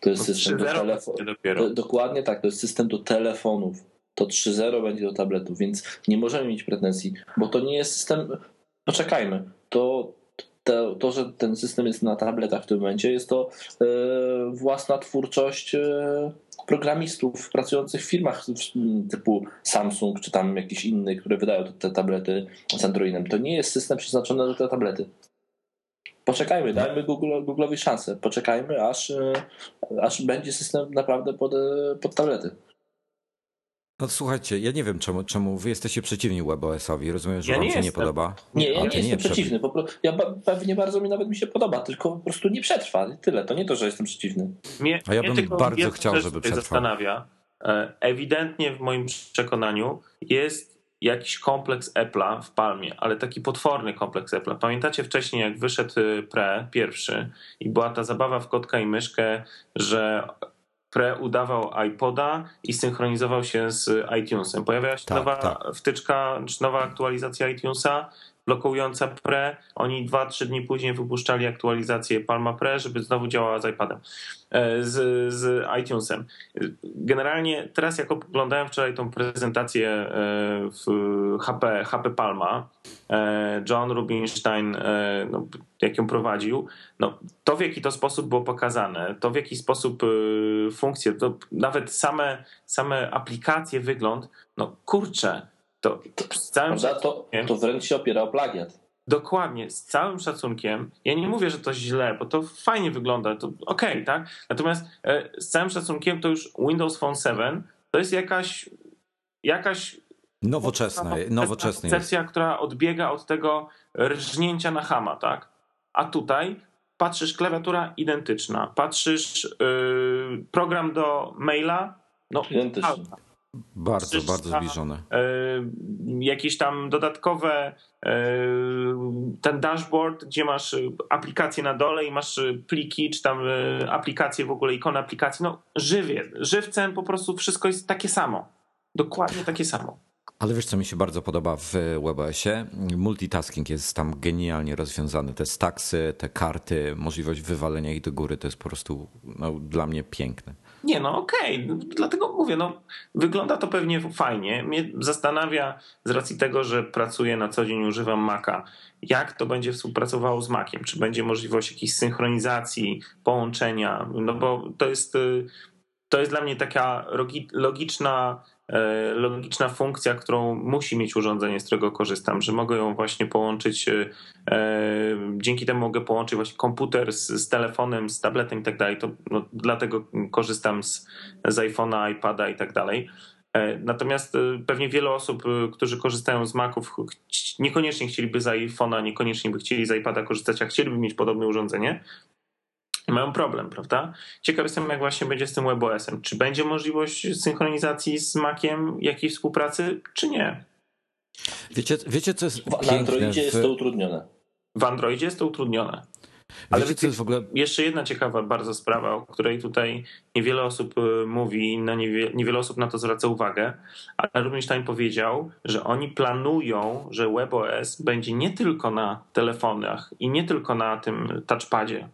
To jest system do telefonów. Dokładnie tak, to jest system do telefonów to 3.0 będzie do tabletów, więc nie możemy mieć pretensji, bo to nie jest system. Poczekajmy, to, to, to że ten system jest na tabletach w tym momencie, jest to e, własna twórczość e, programistów pracujących w firmach typu Samsung czy tam jakiś inny, które wydają te, tablety z Androidem. To nie jest system przeznaczony do te tablety. Poczekajmy, dajmy Google, Google'owi szansę. Poczekajmy, aż, e, aż będzie system naprawdę pod, pod tablety. No słuchajcie, ja nie wiem czemu, czemu wy jesteście przeciwni WebOS-owi. Rozumiem, że ja wam się nie podoba. Nie, ja nie, nie jestem przeciwny. Po ja pewnie bardzo mi nawet mi się podoba, tylko po prostu nie przetrwa. Tyle. To nie to, że jestem przeciwny. Mnie, A ja bym bardzo chciał, żeby przetrwał. zastanawia. E, ewidentnie w moim przekonaniu jest jakiś kompleks Apple'a w Palmie, ale taki potworny kompleks Apple'a. Pamiętacie wcześniej, jak wyszedł e, Pre pierwszy i była ta zabawa w kotka i myszkę, że Pre udawał iPoda i synchronizował się z iTunesem. Pojawiała się Tak, nowa tak. wtyczka, czy nowa aktualizacja iTunesa blokująca Pre. Oni 2-3 dni później wypuszczali aktualizację Palma Pre, żeby znowu działała z iPadem, e, z, z iTunesem. Generalnie teraz jak oglądałem wczoraj tą prezentację e, w HP, HP Palma, e, John Rubinstein, no, jak ją prowadził, no, to w jaki to sposób było pokazane, to w jaki sposób funkcje, to nawet same, same aplikacje, wygląd, no kurczę, to, z całym to, to wręcz się opiera o plagiat. Dokładnie, z całym szacunkiem. Ja nie mówię, że to źle, bo to fajnie wygląda, to okej, okay, tak? Natomiast e, z całym szacunkiem to już Windows Phone 7 to jest jakaś jakaś nowoczesna, nowoczesna koncepcja, która odbiega od tego rżnięcia na hama, tak? A tutaj patrzysz, klawiatura identyczna, patrzysz yy, program do maila, no identyczny. Bardzo, bardzo zbliżone. E, jakieś tam dodatkowe e, ten dashboard, gdzie masz aplikacje na dole i masz pliki, czy tam e, aplikacje w ogóle, ikony aplikacji. No żywie, żywcem po prostu wszystko jest takie samo. Dokładnie takie samo. Ale wiesz, co mi się bardzo podoba w WebOSie? Multitasking jest tam genialnie rozwiązany. Te staksy, te karty, możliwość wywalenia ich do góry to jest po prostu no, dla mnie piękne. Nie, no okej, okay. dlatego mówię, no wygląda to pewnie fajnie. Mnie zastanawia z racji tego, że pracuję na co dzień, używam Maca, jak to będzie współpracowało z Maciem? Czy będzie możliwość jakiejś synchronizacji, połączenia? No bo to jest, y, to jest dla mnie taka logiczna logiczna funkcja, którą musi mieć urządzenie, z którego korzystam, że mogę ją właśnie połączyć, e, dzięki temu mogę połączyć właśnie komputer z, z telefonem, z tabletem i tak dalej. No, dlatego korzystam z, z iPhone'a, iPada i tak dalej. E, natomiast pewnie wiele osób, którzy korzystają z Maców, niekoniecznie chcieliby z iPhone'a, niekoniecznie by chcieli z iPada korzystać, a chcieliby mieć podobne urządzenie, mają problem, prawda? Ciekaw jestem, jak właśnie będzie z tym WebOS-em. Czy będzie możliwość synchronizacji z Maciem, jakiejś współpracy, czy nie? Wiecie, wiecie co jest W Androidzie w... jest to utrudnione. W Androidzie jest to utrudnione. Ale wiecie, co jest w ogóle... jeszcze jedna ciekawa bardzo sprawa, o której tutaj niewiele osób y, mówi, na niewiele, niewiele osób na to zwraca uwagę, ale Rubinstein powiedział, że oni planują, że WebOS będzie nie tylko na telefonach i nie tylko na tym touchpadzie,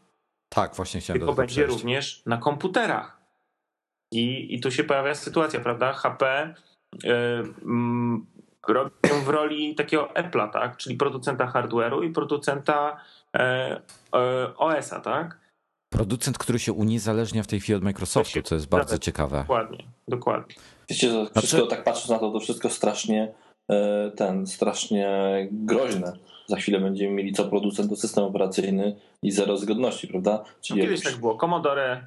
tak, właśnie chciałem Tylko będzie przejść. również na komputerach. I, I tu się pojawia sytuacja, prawda? HP y, mm, robią w roli takiego Apple'a, tak? Czyli producenta hardware'u i producenta y, y, OS-a, tak? Producent, który się uniezależnia w tej chwili od Microsoftu, co jest bardzo ciekawe. Dokładnie, dokładnie. Wiecie, że wszystko, znaczy... tak patrząc na to, to wszystko strasznie e, ten, strasznie groźne za chwilę będziemy mieli co producent, to system operacyjny i zero zgodności, prawda? Czyli no kiedyś tak było. Commodore,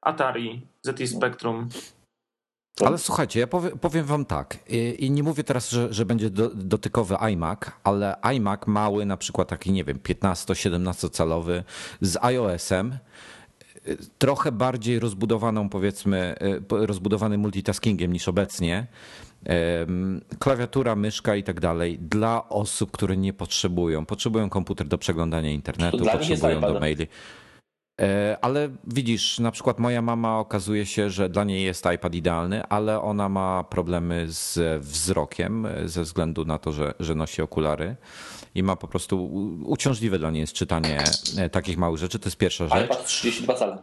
Atari, ZT Spectrum. Ale słuchajcie, ja powiem, powiem wam tak. I, I, nie mówię teraz, że, że będzie do, dotykowy iMac, ale iMac mały, na przykład taki, nie wiem, 15-17 calowy z iOS-em, trochę bardziej rozbudowaną, powiedzmy, rozbudowanym multitaskingiem niż obecnie klawiatura, myszka i tak dalej dla osób, które nie potrzebują. Potrzebują komputer do przeglądania internetu, potrzebują do maili. E, ale widzisz, na przykład moja mama okazuje się, że dla niej jest iPad idealny, ale ona ma problemy z wzrokiem ze względu na to, że, że nosi okulary i ma po prostu uciążliwe dla niej jest czytanie e, takich małych rzeczy. To jest pierwsza rzecz. iPad 32 cale.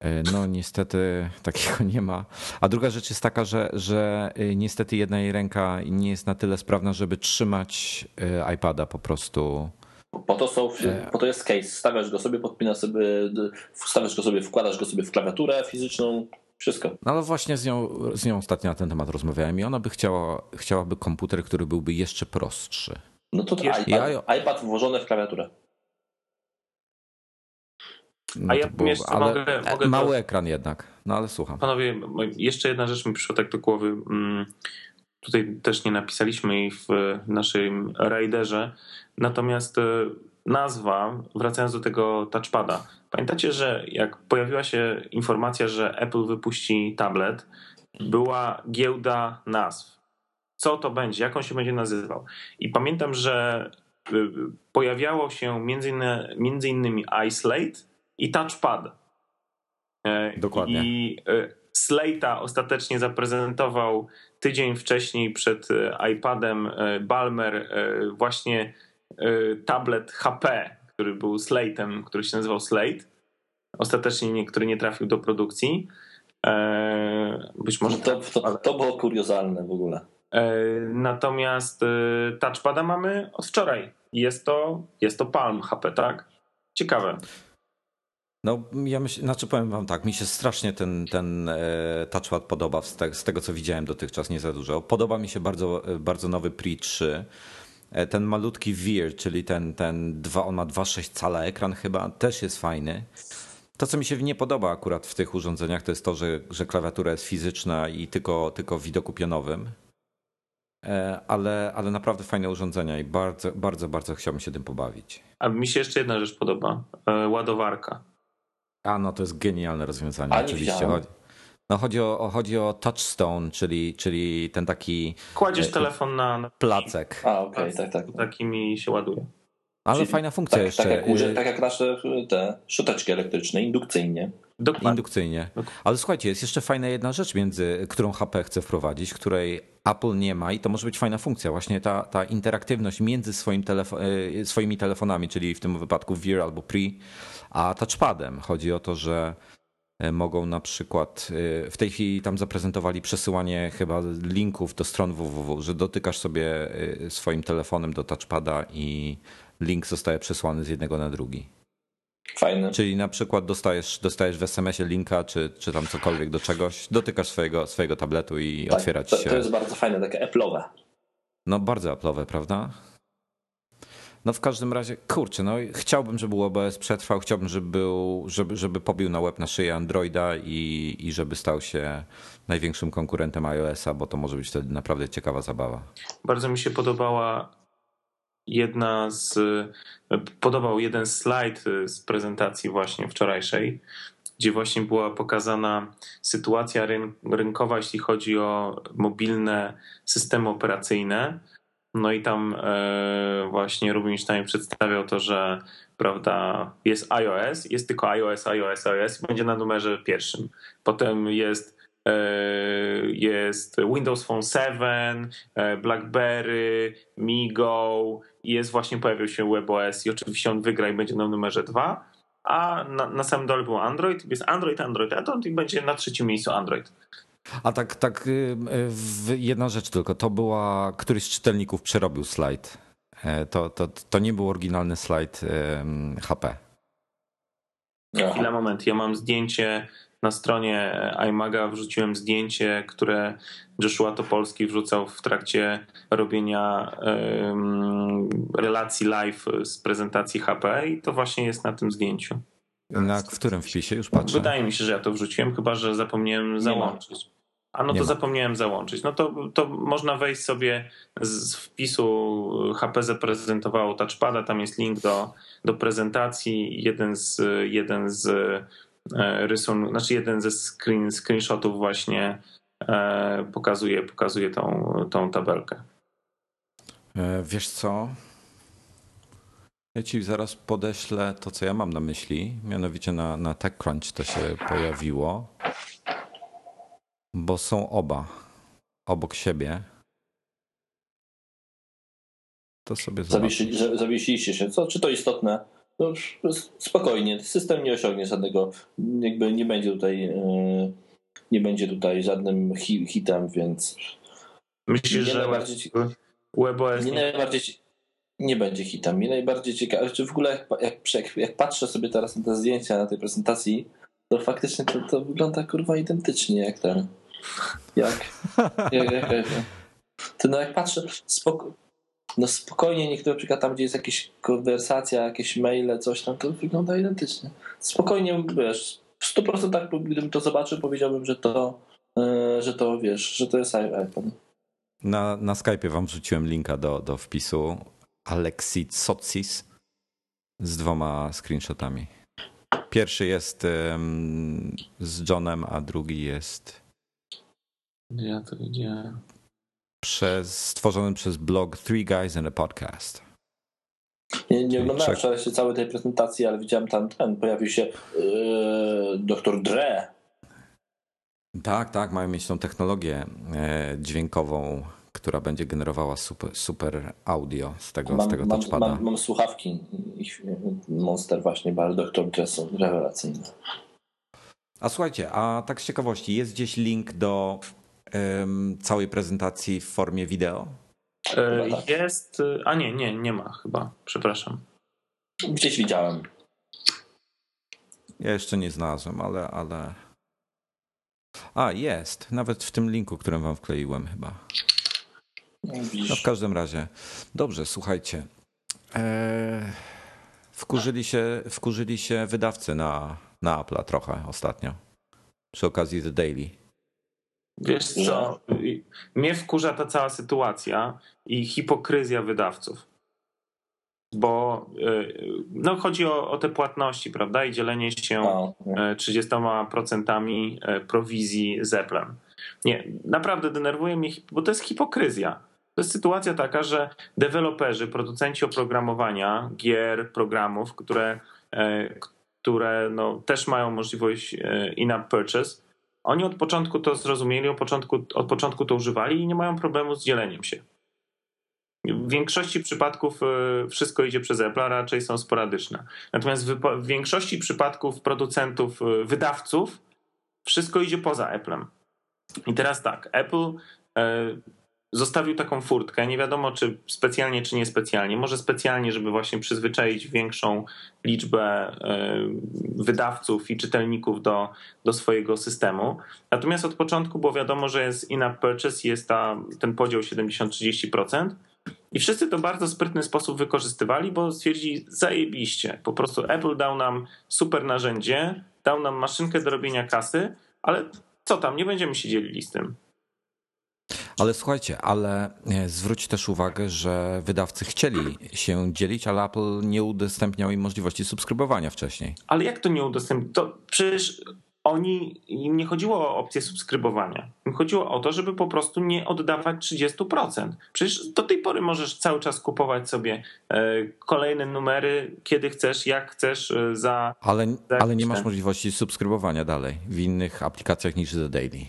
E, no niestety takiego nie ma. A druga rzecz jest taka, że, że e, niestety jedna jej ręka nie jest na tyle sprawna, żeby trzymać iPada po prostu. Po to, są, po to jest case. Stawiasz go sobie, podpinasz sobie, wstawiasz go sobie, wkładasz go sobie w klawiaturę fizyczną, wszystko. No ale właśnie z nią, z nią ostatnio na ten temat rozmawiałem i ona by chciała, chciałaby komputer, który byłby jeszcze prostszy. No to, to iPad, ja... iPad włożony w klawiaturę. No A ja było, jeszcze ale mogę, mogę Mały to... ekran jednak, no ale słucham. Panowie, jeszcze jedna rzecz mi przyszła tak do głowy. Mm, tutaj też nie napisaliśmy jej w naszym raiderze. Natomiast e, nazwa, wracając do tego touchpada. Pamiętacie, że jak pojawiła się informacja, że Apple wypuści tablet, była giełda nazw. Co to będzie, jak on się będzie nazywał? I pamiętam, że e, pojawiało się między, innymi, między innymi iSlate i touchpad. Dokładnie. I Slate'a ostatecznie zaprezentował tydzień wcześniej przed iPadem Balmer właśnie tablet HP, który był Slate'em, który się nazywał Slate. Ostatecznie nie, który nie trafił do produkcji. Być może to, to, to było kuriozalne w ogóle. Natomiast touchpada mamy od wczoraj. Jest to, jest to Palm HP, tak? Ciekawe. No, ja myślę, znaczy powiem wam tak, mi się strasznie ten, ten e, touchpad podoba z, te, z tego, co widziałem dotychczas, nie za dużo. Podoba mi się bardzo, e, bardzo nowy Pri 3. E, ten malutki Veer, czyli ten, ten dwa, on ma 2,6 cala ekran chyba, też jest fajny. To, co mi się nie podoba akurat w tych urządzeniach, to jest to, że, że klawiatura jest fizyczna i tylko, tylko w widoku pionowym. Ale, ale naprawdę fajne urządzenia i bardzo, bardzo, bardzo chciałbym się tym pobawić. A mi się jeszcze jedna rzecz podoba. Ładowarka. A no to jest genialne rozwiązanie, A, oczywiście. Chodzi, no chodzi o, chodzi o touchstone, czyli, czyli ten taki. Kładziesz e, telefon na, na placek. A, okej, okay, tak, tak. Takimi się ładuje. Ale czyli fajna funkcja tak, jeszcze. Tak jak, y- tak jak nasze te szczoteczki elektryczne, indukcyjnie. Dokładnie. Indukcyjnie. Ale słuchajcie, jest jeszcze fajna jedna rzecz, między którą HP chce wprowadzić, której Apple nie ma i to może być fajna funkcja. Właśnie ta, ta interaktywność między swoim telefo y, swoimi telefonami, czyli w tym wypadku Veer albo Pri, a touchpadem. Chodzi o to, że e, mogą na przykład e, w tej chwili tam zaprezentowali przesyłanie chyba linków do stron www, że dotykasz sobie e, swoim telefonem do touchpada i link zostaje przesłany z jednego na drugi. Fajne. Czyli na przykład dostajesz, dostajesz w SMS-ie linka, czy, czy tam cokolwiek do czegoś, dotykasz swojego, swojego tabletu i tak, otwiera ci się. To jest bardzo fajne, takie Apple'owe. No bardzo Apple'owe, prawda? No w każdym razie, kurczę, no chciałbym, żeby OBS przetrwał, chciałbym, żeby, był, żeby, żeby pobił na łeb na szyję Androida i, i żeby stał się największym konkurentem iOS-a, bo to może być wtedy naprawdę ciekawa zabawa. Bardzo mi się podobała jedna z, podobał jeden slajd z prezentacji właśnie wczorajszej, gdzie właśnie była pokazana sytuacja rynkowa, jeśli chodzi o mobilne systemy operacyjne no i tam e, właśnie Rubinstein przedstawiał to, że prawda, jest iOS, jest tylko iOS, iOS, iOS, będzie na numerze pierwszym. Potem jest e, jest Windows Phone 7, e, BlackBerry, MiGo i jest właśnie pojawił się WebOS i oczywiście on wygra i będzie na numerze 2, a na, na samym dole był Android, jest Android, Android, a to będzie na trzecim miejscu Android. A tak, tak y, jedna rzecz tylko, to była, któryś z czytelników przerobił slajd. E, to, to, to nie był oryginalny slajd HP. Chwila, moment, ja mam zdjęcie na stronie iMaga, wrzuciłem zdjęcie, które Joshua Topolski wrzucał w trakcie robienia um, relacji live z prezentacji HP i to właśnie jest na tym zdjęciu. Na którym wpisie? Już patrzę. Wydaje mi się, że ja to wrzuciłem, chyba że zapomniałem załączyć. A no to zapomniałem załączyć. No to, to można wejść sobie z wpisu HP zaprezentowało touchpada, tam jest link do, do prezentacji. Jeden z, jeden z e, rysunków, znaczy jeden ze screen, screenshotów właśnie e, pokazuje, pokazuje tą, tą tabelkę. E, wiesz co? Ja ci zaraz podeślę to, co ja mam na myśli. Mianowicie na, na TechCrunch to się pojawiło. Bo są oba obok siebie. To sobie Zawiesi, Zawiesiliście się. Co, czy to istotne? No, spokojnie. System nie osiągnie żadnego, jakby nie będzie tutaj e, nie będzie tutaj żadnym hitem, więc Myślisz, że najbardziej, WebOS nie, nie najbardziej nie będzie hitem. Mnie najbardziej ciekawe, czy w ogóle jak, jak, jak, patrzę sobie teraz na te zdjęcia na tej prezentacji, to faktycznie to, to wygląda kurwa identycznie jak ten. Jak, jak, jak, jak to no jak patrzę, spoko, no spokojnie niektóre przykład tam, gdzie jest jakaś konwersacja, jakieś maile, coś tam, to wygląda identycznie. Spokojnie, wiesz, w 100% tak, gdybym to zobaczył, powiedziałbym, że to, yy, że to, wiesz, że to jest iPhone. Na, na Skype'ie wam wrzuciłem linka do, do wpisu Alexit Sotsis z dwoma screenshotami. Pierwszy jest um, z Johnem, a drugi jest ja to widziałem. Przez, stworzony przez blog Three Guys and a Podcast. Nie, nie oglądałem wczoraj jeszcze całej tej prezentacji, ale widziałem tam ten, pojawił się yy, doktor Dre. Tak, tak, mają mieć tą technologię e, dźwiękową, która będzie generowała super, super audio z tego, mam, z tego mam, touchpada. Mam, mam słuchawki Monster właśnie, ale doktor Dre są rewelacyjne. A słuchajcie, a tak z ciekawości, jest gdzieś link do całej prezentacji w formie wideo? E, tak. Jest, a nie, nie, nie ma chyba, przepraszam. Gdzieś widziałem. Ja jeszcze nie znalazłem, ale, ale... A, jest. Nawet w tym linku, którym wam wkleiłem chyba. No w każdym razie. Dobrze, słuchajcie. Eee, wkurzyli, się, wkurzyli się wydawcy na, na Apple'a trochę ostatnio. Przy okazji The Daily. Wiesz co, mnie wkurza ta cała sytuacja i hipokryzja wydawców. Bo y, no, chodzi o, o te płatności, prawda? I dzielenie się 30% y, prowizji z Apple'em. Nie, naprawdę denerwuje mnie, bo to jest hipokryzja. To jest sytuacja taka, że deweloperzy, producenci oprogramowania, gier, programów, które, y, które no, też mają możliwość in-app purchase, oni od początku to zrozumieli, od początku, od początku to używali i nie mają problemu z dzieleniem się. W większości przypadków e, wszystko idzie przez Apple, a raczej są sporadyczne. Natomiast w większości przypadków producentów, e, wydawców, wszystko idzie poza Applem. I teraz tak, Apple e, zostawił taką furtkę. Nie wiadomo, czy specjalnie, czy niespecjalnie. Może specjalnie, żeby właśnie przyzwyczaić większą liczbę e, wydawców i czytelników do, do swojego systemu. Natomiast od początku było wiadomo, że jest in-app purchase, jest ta, ten podział 70-30%. I wszyscy to bardzo sprytny sposób wykorzystywali, bo stwierdzili zajebiście. Po prostu Apple dał nam super narzędzie, dał nam maszynkę do robienia kasy, ale co tam, nie będziemy się dzielili z tym. Ale słuchajcie, ale e, zwróć też uwagę, że wydawcy chcieli się dzielić, ale Apple nie udostępniał im możliwości subskrybowania wcześniej. Ale jak to nie udostępnił? To przecież oni, im nie chodziło o opcję subskrybowania. Im chodziło o to, żeby po prostu nie oddawać 30%. Przecież do tej pory możesz cały czas kupować sobie e, kolejne numery, kiedy chcesz, jak chcesz e, za. Ale, za ale nie masz możliwości subskrybowania dalej w innych aplikacjach niż The Daily.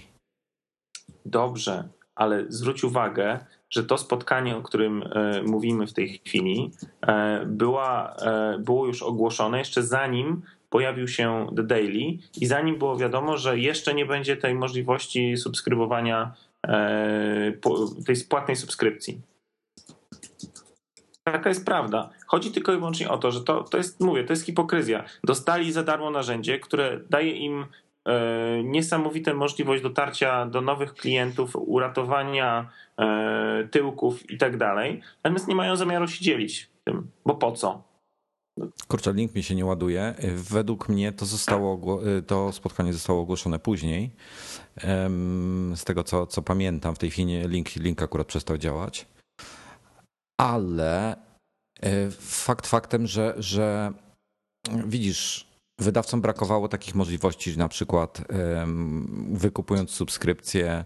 Dobrze, ale zwróć uwagę, że to spotkanie, o którym e, mówimy w tej chwili, e, była, e, było już ogłoszone jeszcze zanim pojawił się The Daily i zanim było wiadomo, że jeszcze nie będzie tej możliwości subskrybowania tej płatnej subskrypcji. Taka jest prawda. Chodzi tylko i wyłącznie o to, że to, to jest, mówię, to jest hipokryzja. Dostali za darmo narzędzie, które daje im E, niesamowitą możliwość dotarcia do nowych klientów, uratowania e, tyłków i tak dalej. Natomiast nie mają zamiaru się dzielić tym, bo po co? Kurczę, link mi się nie ładuje. Według mnie to, zostało, to spotkanie zostało ogłoszone później. Z tego co, co pamiętam, w tej chwili link, link akurat przestał działać. Ale e, fakt faktem, że, że widzisz, Wydawcom brakowało takich możliwości, na przykład wykupując subskrypcję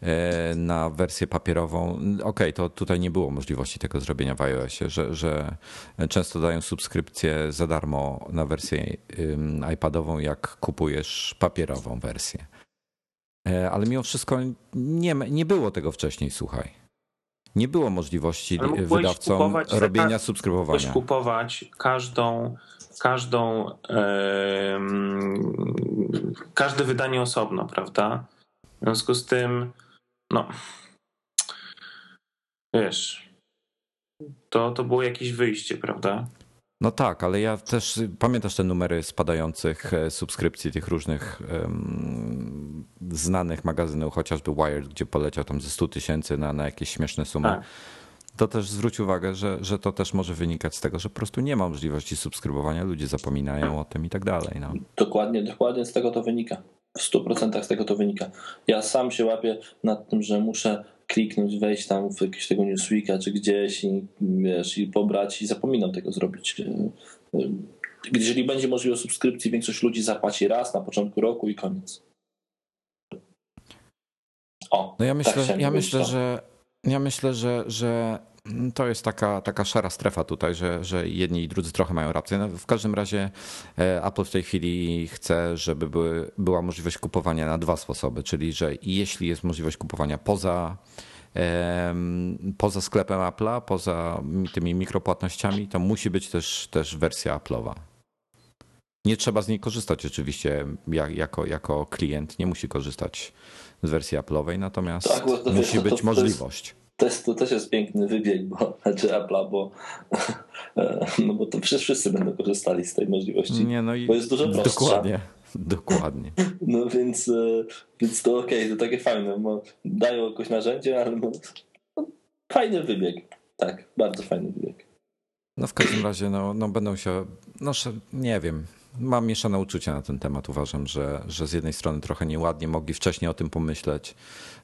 e, na wersję papierową. Okej, okay, to tutaj nie było możliwości tego zrobienia w iOSie, że, że często dają subskrypcję za darmo na wersję iPadową, jak kupujesz papierową wersję. E, ale mimo wszystko nie, nie było tego wcześniej, słuchaj. Nie było możliwości wydawcom robienia subskrybowania. Mógłbyś kupować każdą każdą, każde wydanie osobno, prawda? W związku z tym, no, wiesz, to, to było jakieś wyjście, prawda? No tak, ale ja też pamiętasz te numery spadających e, subskrypcji tych różnych um, znanych magazynów, chociażby Wired, gdzie poleciał tam ze 100 tysięcy na, na jakieś śmieszne sumy. Tak to też zwróć uwagę, że, że to też może wynikać z tego, że po prostu nie ma możliwości subskrybowania, ludzie zapominają o tym i tak dalej. No. Dokładnie, dokładnie z tego to wynika. W 100% z tego to wynika. Ja sam się łapię nad tym, że muszę kliknąć, wejść tam w jakiegoś tego Newsweeka czy gdzieś i, wiesz, i pobrać i zapominam tego zrobić. E, e, jeżeli będzie możliwość subskrypcji, większość ludzi zapłaci raz na początku roku i koniec. O, no ja myślę, tak ja myślę, że ja myślę, że, że to jest taka, taka szara strefa tutaj, że, że jedni i drudzy trochę mają rację. No, w każdym razie e, Apple w tej chwili chce, żeby były, była możliwość kupowania na dwa sposoby, czyli że jeśli jest możliwość kupowania poza, poza sklepem Apple'a, poza tymi mikropłatnościami, to musi być też, też wersja Apple'owa. Nie trzeba z niej korzystać oczywiście jako, jako klient, nie musi korzystać z wersji Apple'owej, natomiast tak, musi być to, możliwość. To, jest, to też jest piękny wybieg, bo, znaczy Apple'a, bo, no bo to przecież wszyscy będą korzystali z tej możliwości, nie, no i bo jest dużo prostsza. Dokładnie. Dokładnie. No więc, e, więc to okej, okay, to takie fajne, dają jakoś narzędzie, ale no, no, fajny wybieg. Tak, bardzo fajny wybieg. No w każdym razie no, no będą się, no nie wiem, mam mieszane uczucia na ten temat. Uważam, że, że z jednej strony trochę nieładnie mogli wcześniej o tym pomyśleć,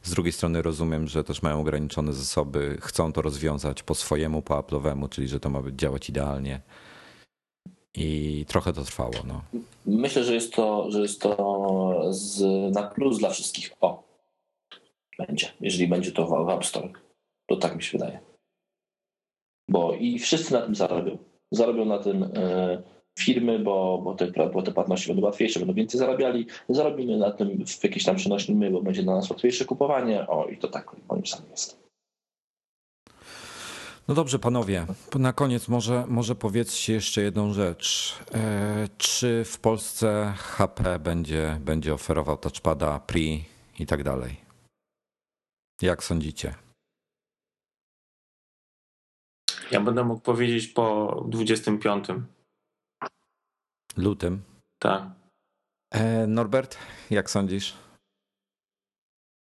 z drugiej strony rozumiem, że też mają ograniczone zasoby, chcą to rozwiązać po swojemu, po Apple'owemu, czyli że to ma być działać idealnie. I trochę to trwało. No. Myślę, że jest to, że jest to z, na plus dla wszystkich. O, będzie, jeżeli będzie to w App Store. To tak mi się wydaje. Bo i wszyscy na tym zarobią. Zarobią na tym. Firmy, bo, bo, te, bo te płatności będą łatwiejsze, będą więcej zarabiali. Zarobimy na tym w jakiś tam przenośnym my, bo będzie dla nas łatwiejsze kupowanie. O, i to tak moim zdaniem jest. No dobrze, panowie, na koniec może, może powiedzcie jeszcze jedną rzecz. E, czy w Polsce HP będzie, będzie oferował touchpada, Pri i tak dalej? Jak sądzicie? Ja będę mógł powiedzieć po 25 lutym. Tak. E, Norbert, jak sądzisz?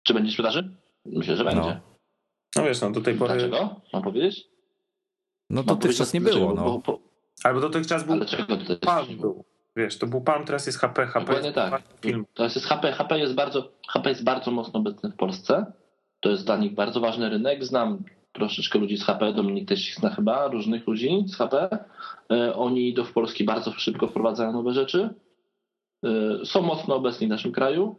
Czy będzie sprzedaży? Myślę, że będzie. No, no wiesz, no do tej pory... Dlaczego? Mam powiedzieć? No dotychczas nie było, no. Bo, bo... Albo dotychczas był... Dlaczego dotychczas był? Wiesz, to był Palm, teraz jest HP, HP Dokładnie jest tak. Film. Teraz jest HP, HP jest bardzo, HP jest bardzo mocno obecny w Polsce. To jest dla nich bardzo ważny rynek. Znam troszeczkę ludzi z HP, Dominik też zna chyba, różnych ludzi z HP. E, oni do Polski bardzo szybko wprowadzają nowe rzeczy. E, są mocno obecni w naszym kraju.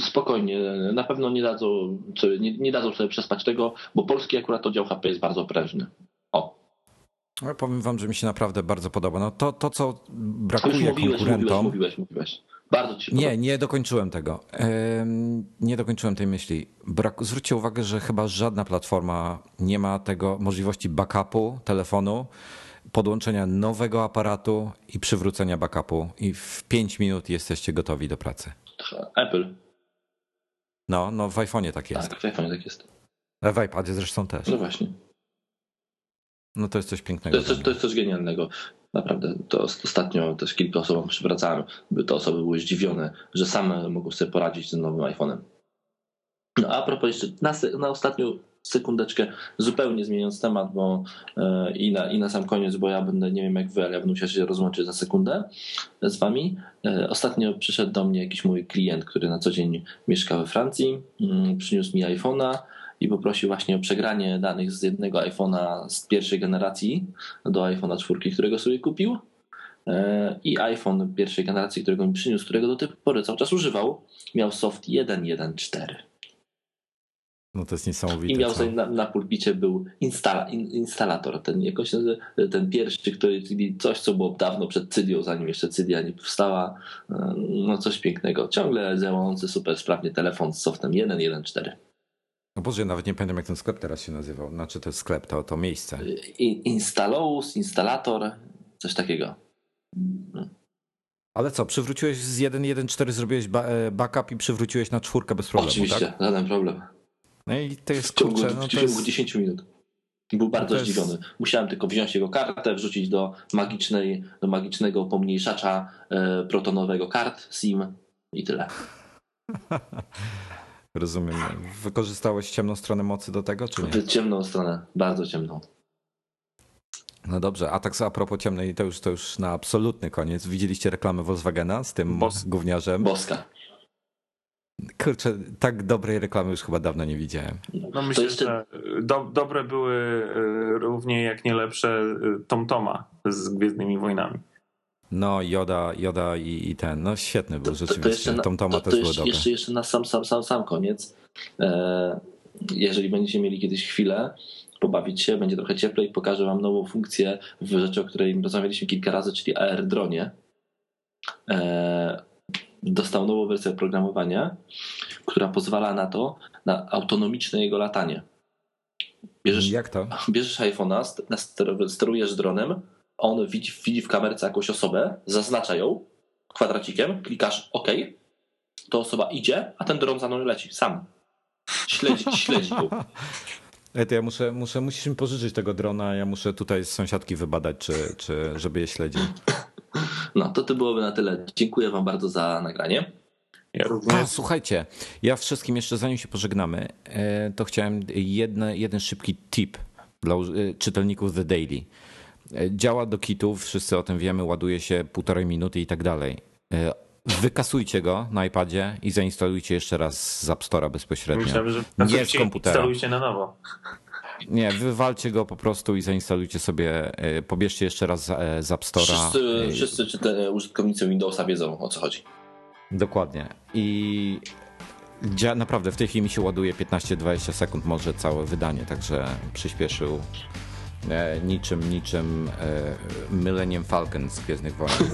Spokojnie, na pewno nie dadzą, nie, nie dadzą sobie przespać tego, bo polski akurat oddział HP jest bardzo prężny. Ja powiem wam, że mi się naprawdę bardzo podoba. No to, to co brakuje mówiłeś, konkurentom... Mówiłeś, mówiłeś, mówiłeś. Bardzo ci Nie, nie dokończyłem tego. Nie dokończyłem tej myśli. Brak, zwróćcie uwagę, że chyba żadna platforma nie ma tego możliwości backupu telefonu, podłączenia nowego aparatu i przywrócenia backupu i w 5 minut jesteście gotowi do pracy. Apple. No, no w iPhone'ie tak jest. Tak, w iPhone'ie tak jest. A w iPadzie zresztą też. No właśnie. No to jest coś pięknego. To jest coś, to jest coś genialnego. Naprawdę, to ostatnio też kilka osobom przywracałem, by te osoby były zdziwione, że same mogą sobie poradzić z tym nowym iPhone'em. No a propos jeszcze na, na ostatnią sekundeczkę, zupełnie zmieniając temat, bo e, i, na, i na sam koniec, bo ja będę, nie wiem jak wy, ale ja będę musiał się rozłączyć za sekundę z wami. E, ostatnio przyszedł do mnie jakiś mój klient, który na co dzień mieszka we Francji, mm, przyniósł mi iPhone'a i poprosił właśnie o przegranie danych z jednego iPhone'a z pierwszej generacji do iPhone'a 4, którego sobie kupił e, i iPhone pierwszej generacji, którego mi przyniósł, którego do tej pory cały czas używał, miał soft 1.1.4. No to jest niesamowite. I miał sobie na, na pulpicie był instala, in, instalator, ten jakoś ten pierwszy, który, czyli coś, co było dawno przed Cydią, zanim jeszcze Cydia nie powstała. E, no coś pięknego. Ciągle działający super sprawnie telefon z softem 1.1.4. No Boże, nawet nie pamiętam jak ten sklep teraz się nazywał. Znaczy to jest sklep, to, to miejsce. Instalous, instalator, coś takiego. No. Ale co, przywróciłeś z 1.1.4, zrobiłeś e, backup i przywróciłeś na czwórkę bez problemu, Oczywiście, tak? żaden problem. No i to jest w ciągu, kurczę, no w ciągu jest... 10 minut. Był bardzo jest... zdziwiony. Musiałem tylko wziąć jego kartę, wrzucić do magicznej, do magicznego pomniejszacza e, protonowego kart SIM i tyle. Rozumiem. Wykorzystałeś ciemną stronę mocy do tego, czy nie? Ciemną stronę, bardzo ciemną. No dobrze, a tak a propos ciemnej, to już, to już na absolutny koniec. Widzieliście reklamę Volkswagena z tym Bos gówniarzem? Boska. Kurczę, tak dobrej reklamy już chyba dawno nie widziałem. No myślę, jeszcze... że do, dobre były y, równie jak nie lepsze y, Tom Toma z Gwiezdnymi Wojnami. No, Joda, Joda i, i ten, no świetny był to, rzeczywiście. To, to jeszcze, Tom Toma to, też był dobry. Jeszcze, jeszcze na sam, sam, sam, sam koniec. E, jeżeli będziecie mieli kiedyś chwilę, pobawić się, będzie trochę cieplej, pokażę Wam nową funkcję w rzeczy, o której rozmawialiśmy kilka razy, czyli AirDronie. E, dostał nową wersję oprogramowania, która pozwala na to, na autonomiczne jego latanie. Bierzesz, Jak to? Bierzesz iPhone'a, sterujesz dronem, on widzi, widzi w kamerce jakąś osobę, zaznacza ją kwadracikiem, klikasz OK, to osoba idzie, a ten dron za mną leci sam. Śledzi, śledzi ją. Ej, to ja muszę, muszę, musisz mi pożyczyć tego drona, ja muszę tutaj z sąsiadki wybadać, czy, czy żeby je śledził. No, to to byłoby na tyle. Dziękuję wam bardzo za nagranie. Ja. A, słuchajcie, ja wszystkim jeszcze zanim się pożegnamy, e, to chciałem jedne, jeden szybki tip dla e, czytelników The Daily. E, działa do kitów, wszyscy o tym wiemy, ładuje się półtorej minuty i tak dalej. Wykasujcie go na iPadzie i zainstalujcie jeszcze raz z App Store'a bezpośrednio. Myślałem, że nie z komputera. Instalujcie na nowo. Nie, wywalcie go po prostu i zainstalujcie sobie, pobierzcie jeszcze raz z App Store'a. Wszyscy, wszyscy czy te użytkownicy Windowsa wiedzą o co chodzi. Dokładnie. I naprawdę w tej chwili mi się ładuje 15-20 sekund może całe wydanie, także przyspieszył e, niczym, niczym e, Millennium Falcon z Gwiezdnych Wojen.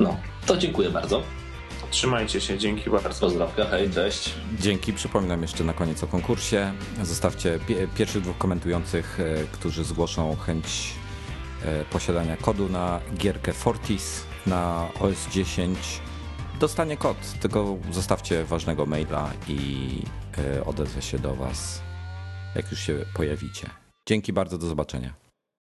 No, to dziękuję bardzo. Trzymajcie się, dzięki bardzo. Pozdrawka, hej, cześć. Dzięki, przypominam jeszcze na koniec o konkursie. Zostawcie pierwszych dwóch komentujących, e, którzy zgłoszą chęć posiadania kodu na gierkę Fortis na OS 10 dostanie kod, tylko zostawcie ważnego maila i e, odezwę się do Was, jak już się pojawicie. Dzięki bardzo, do zobaczenia.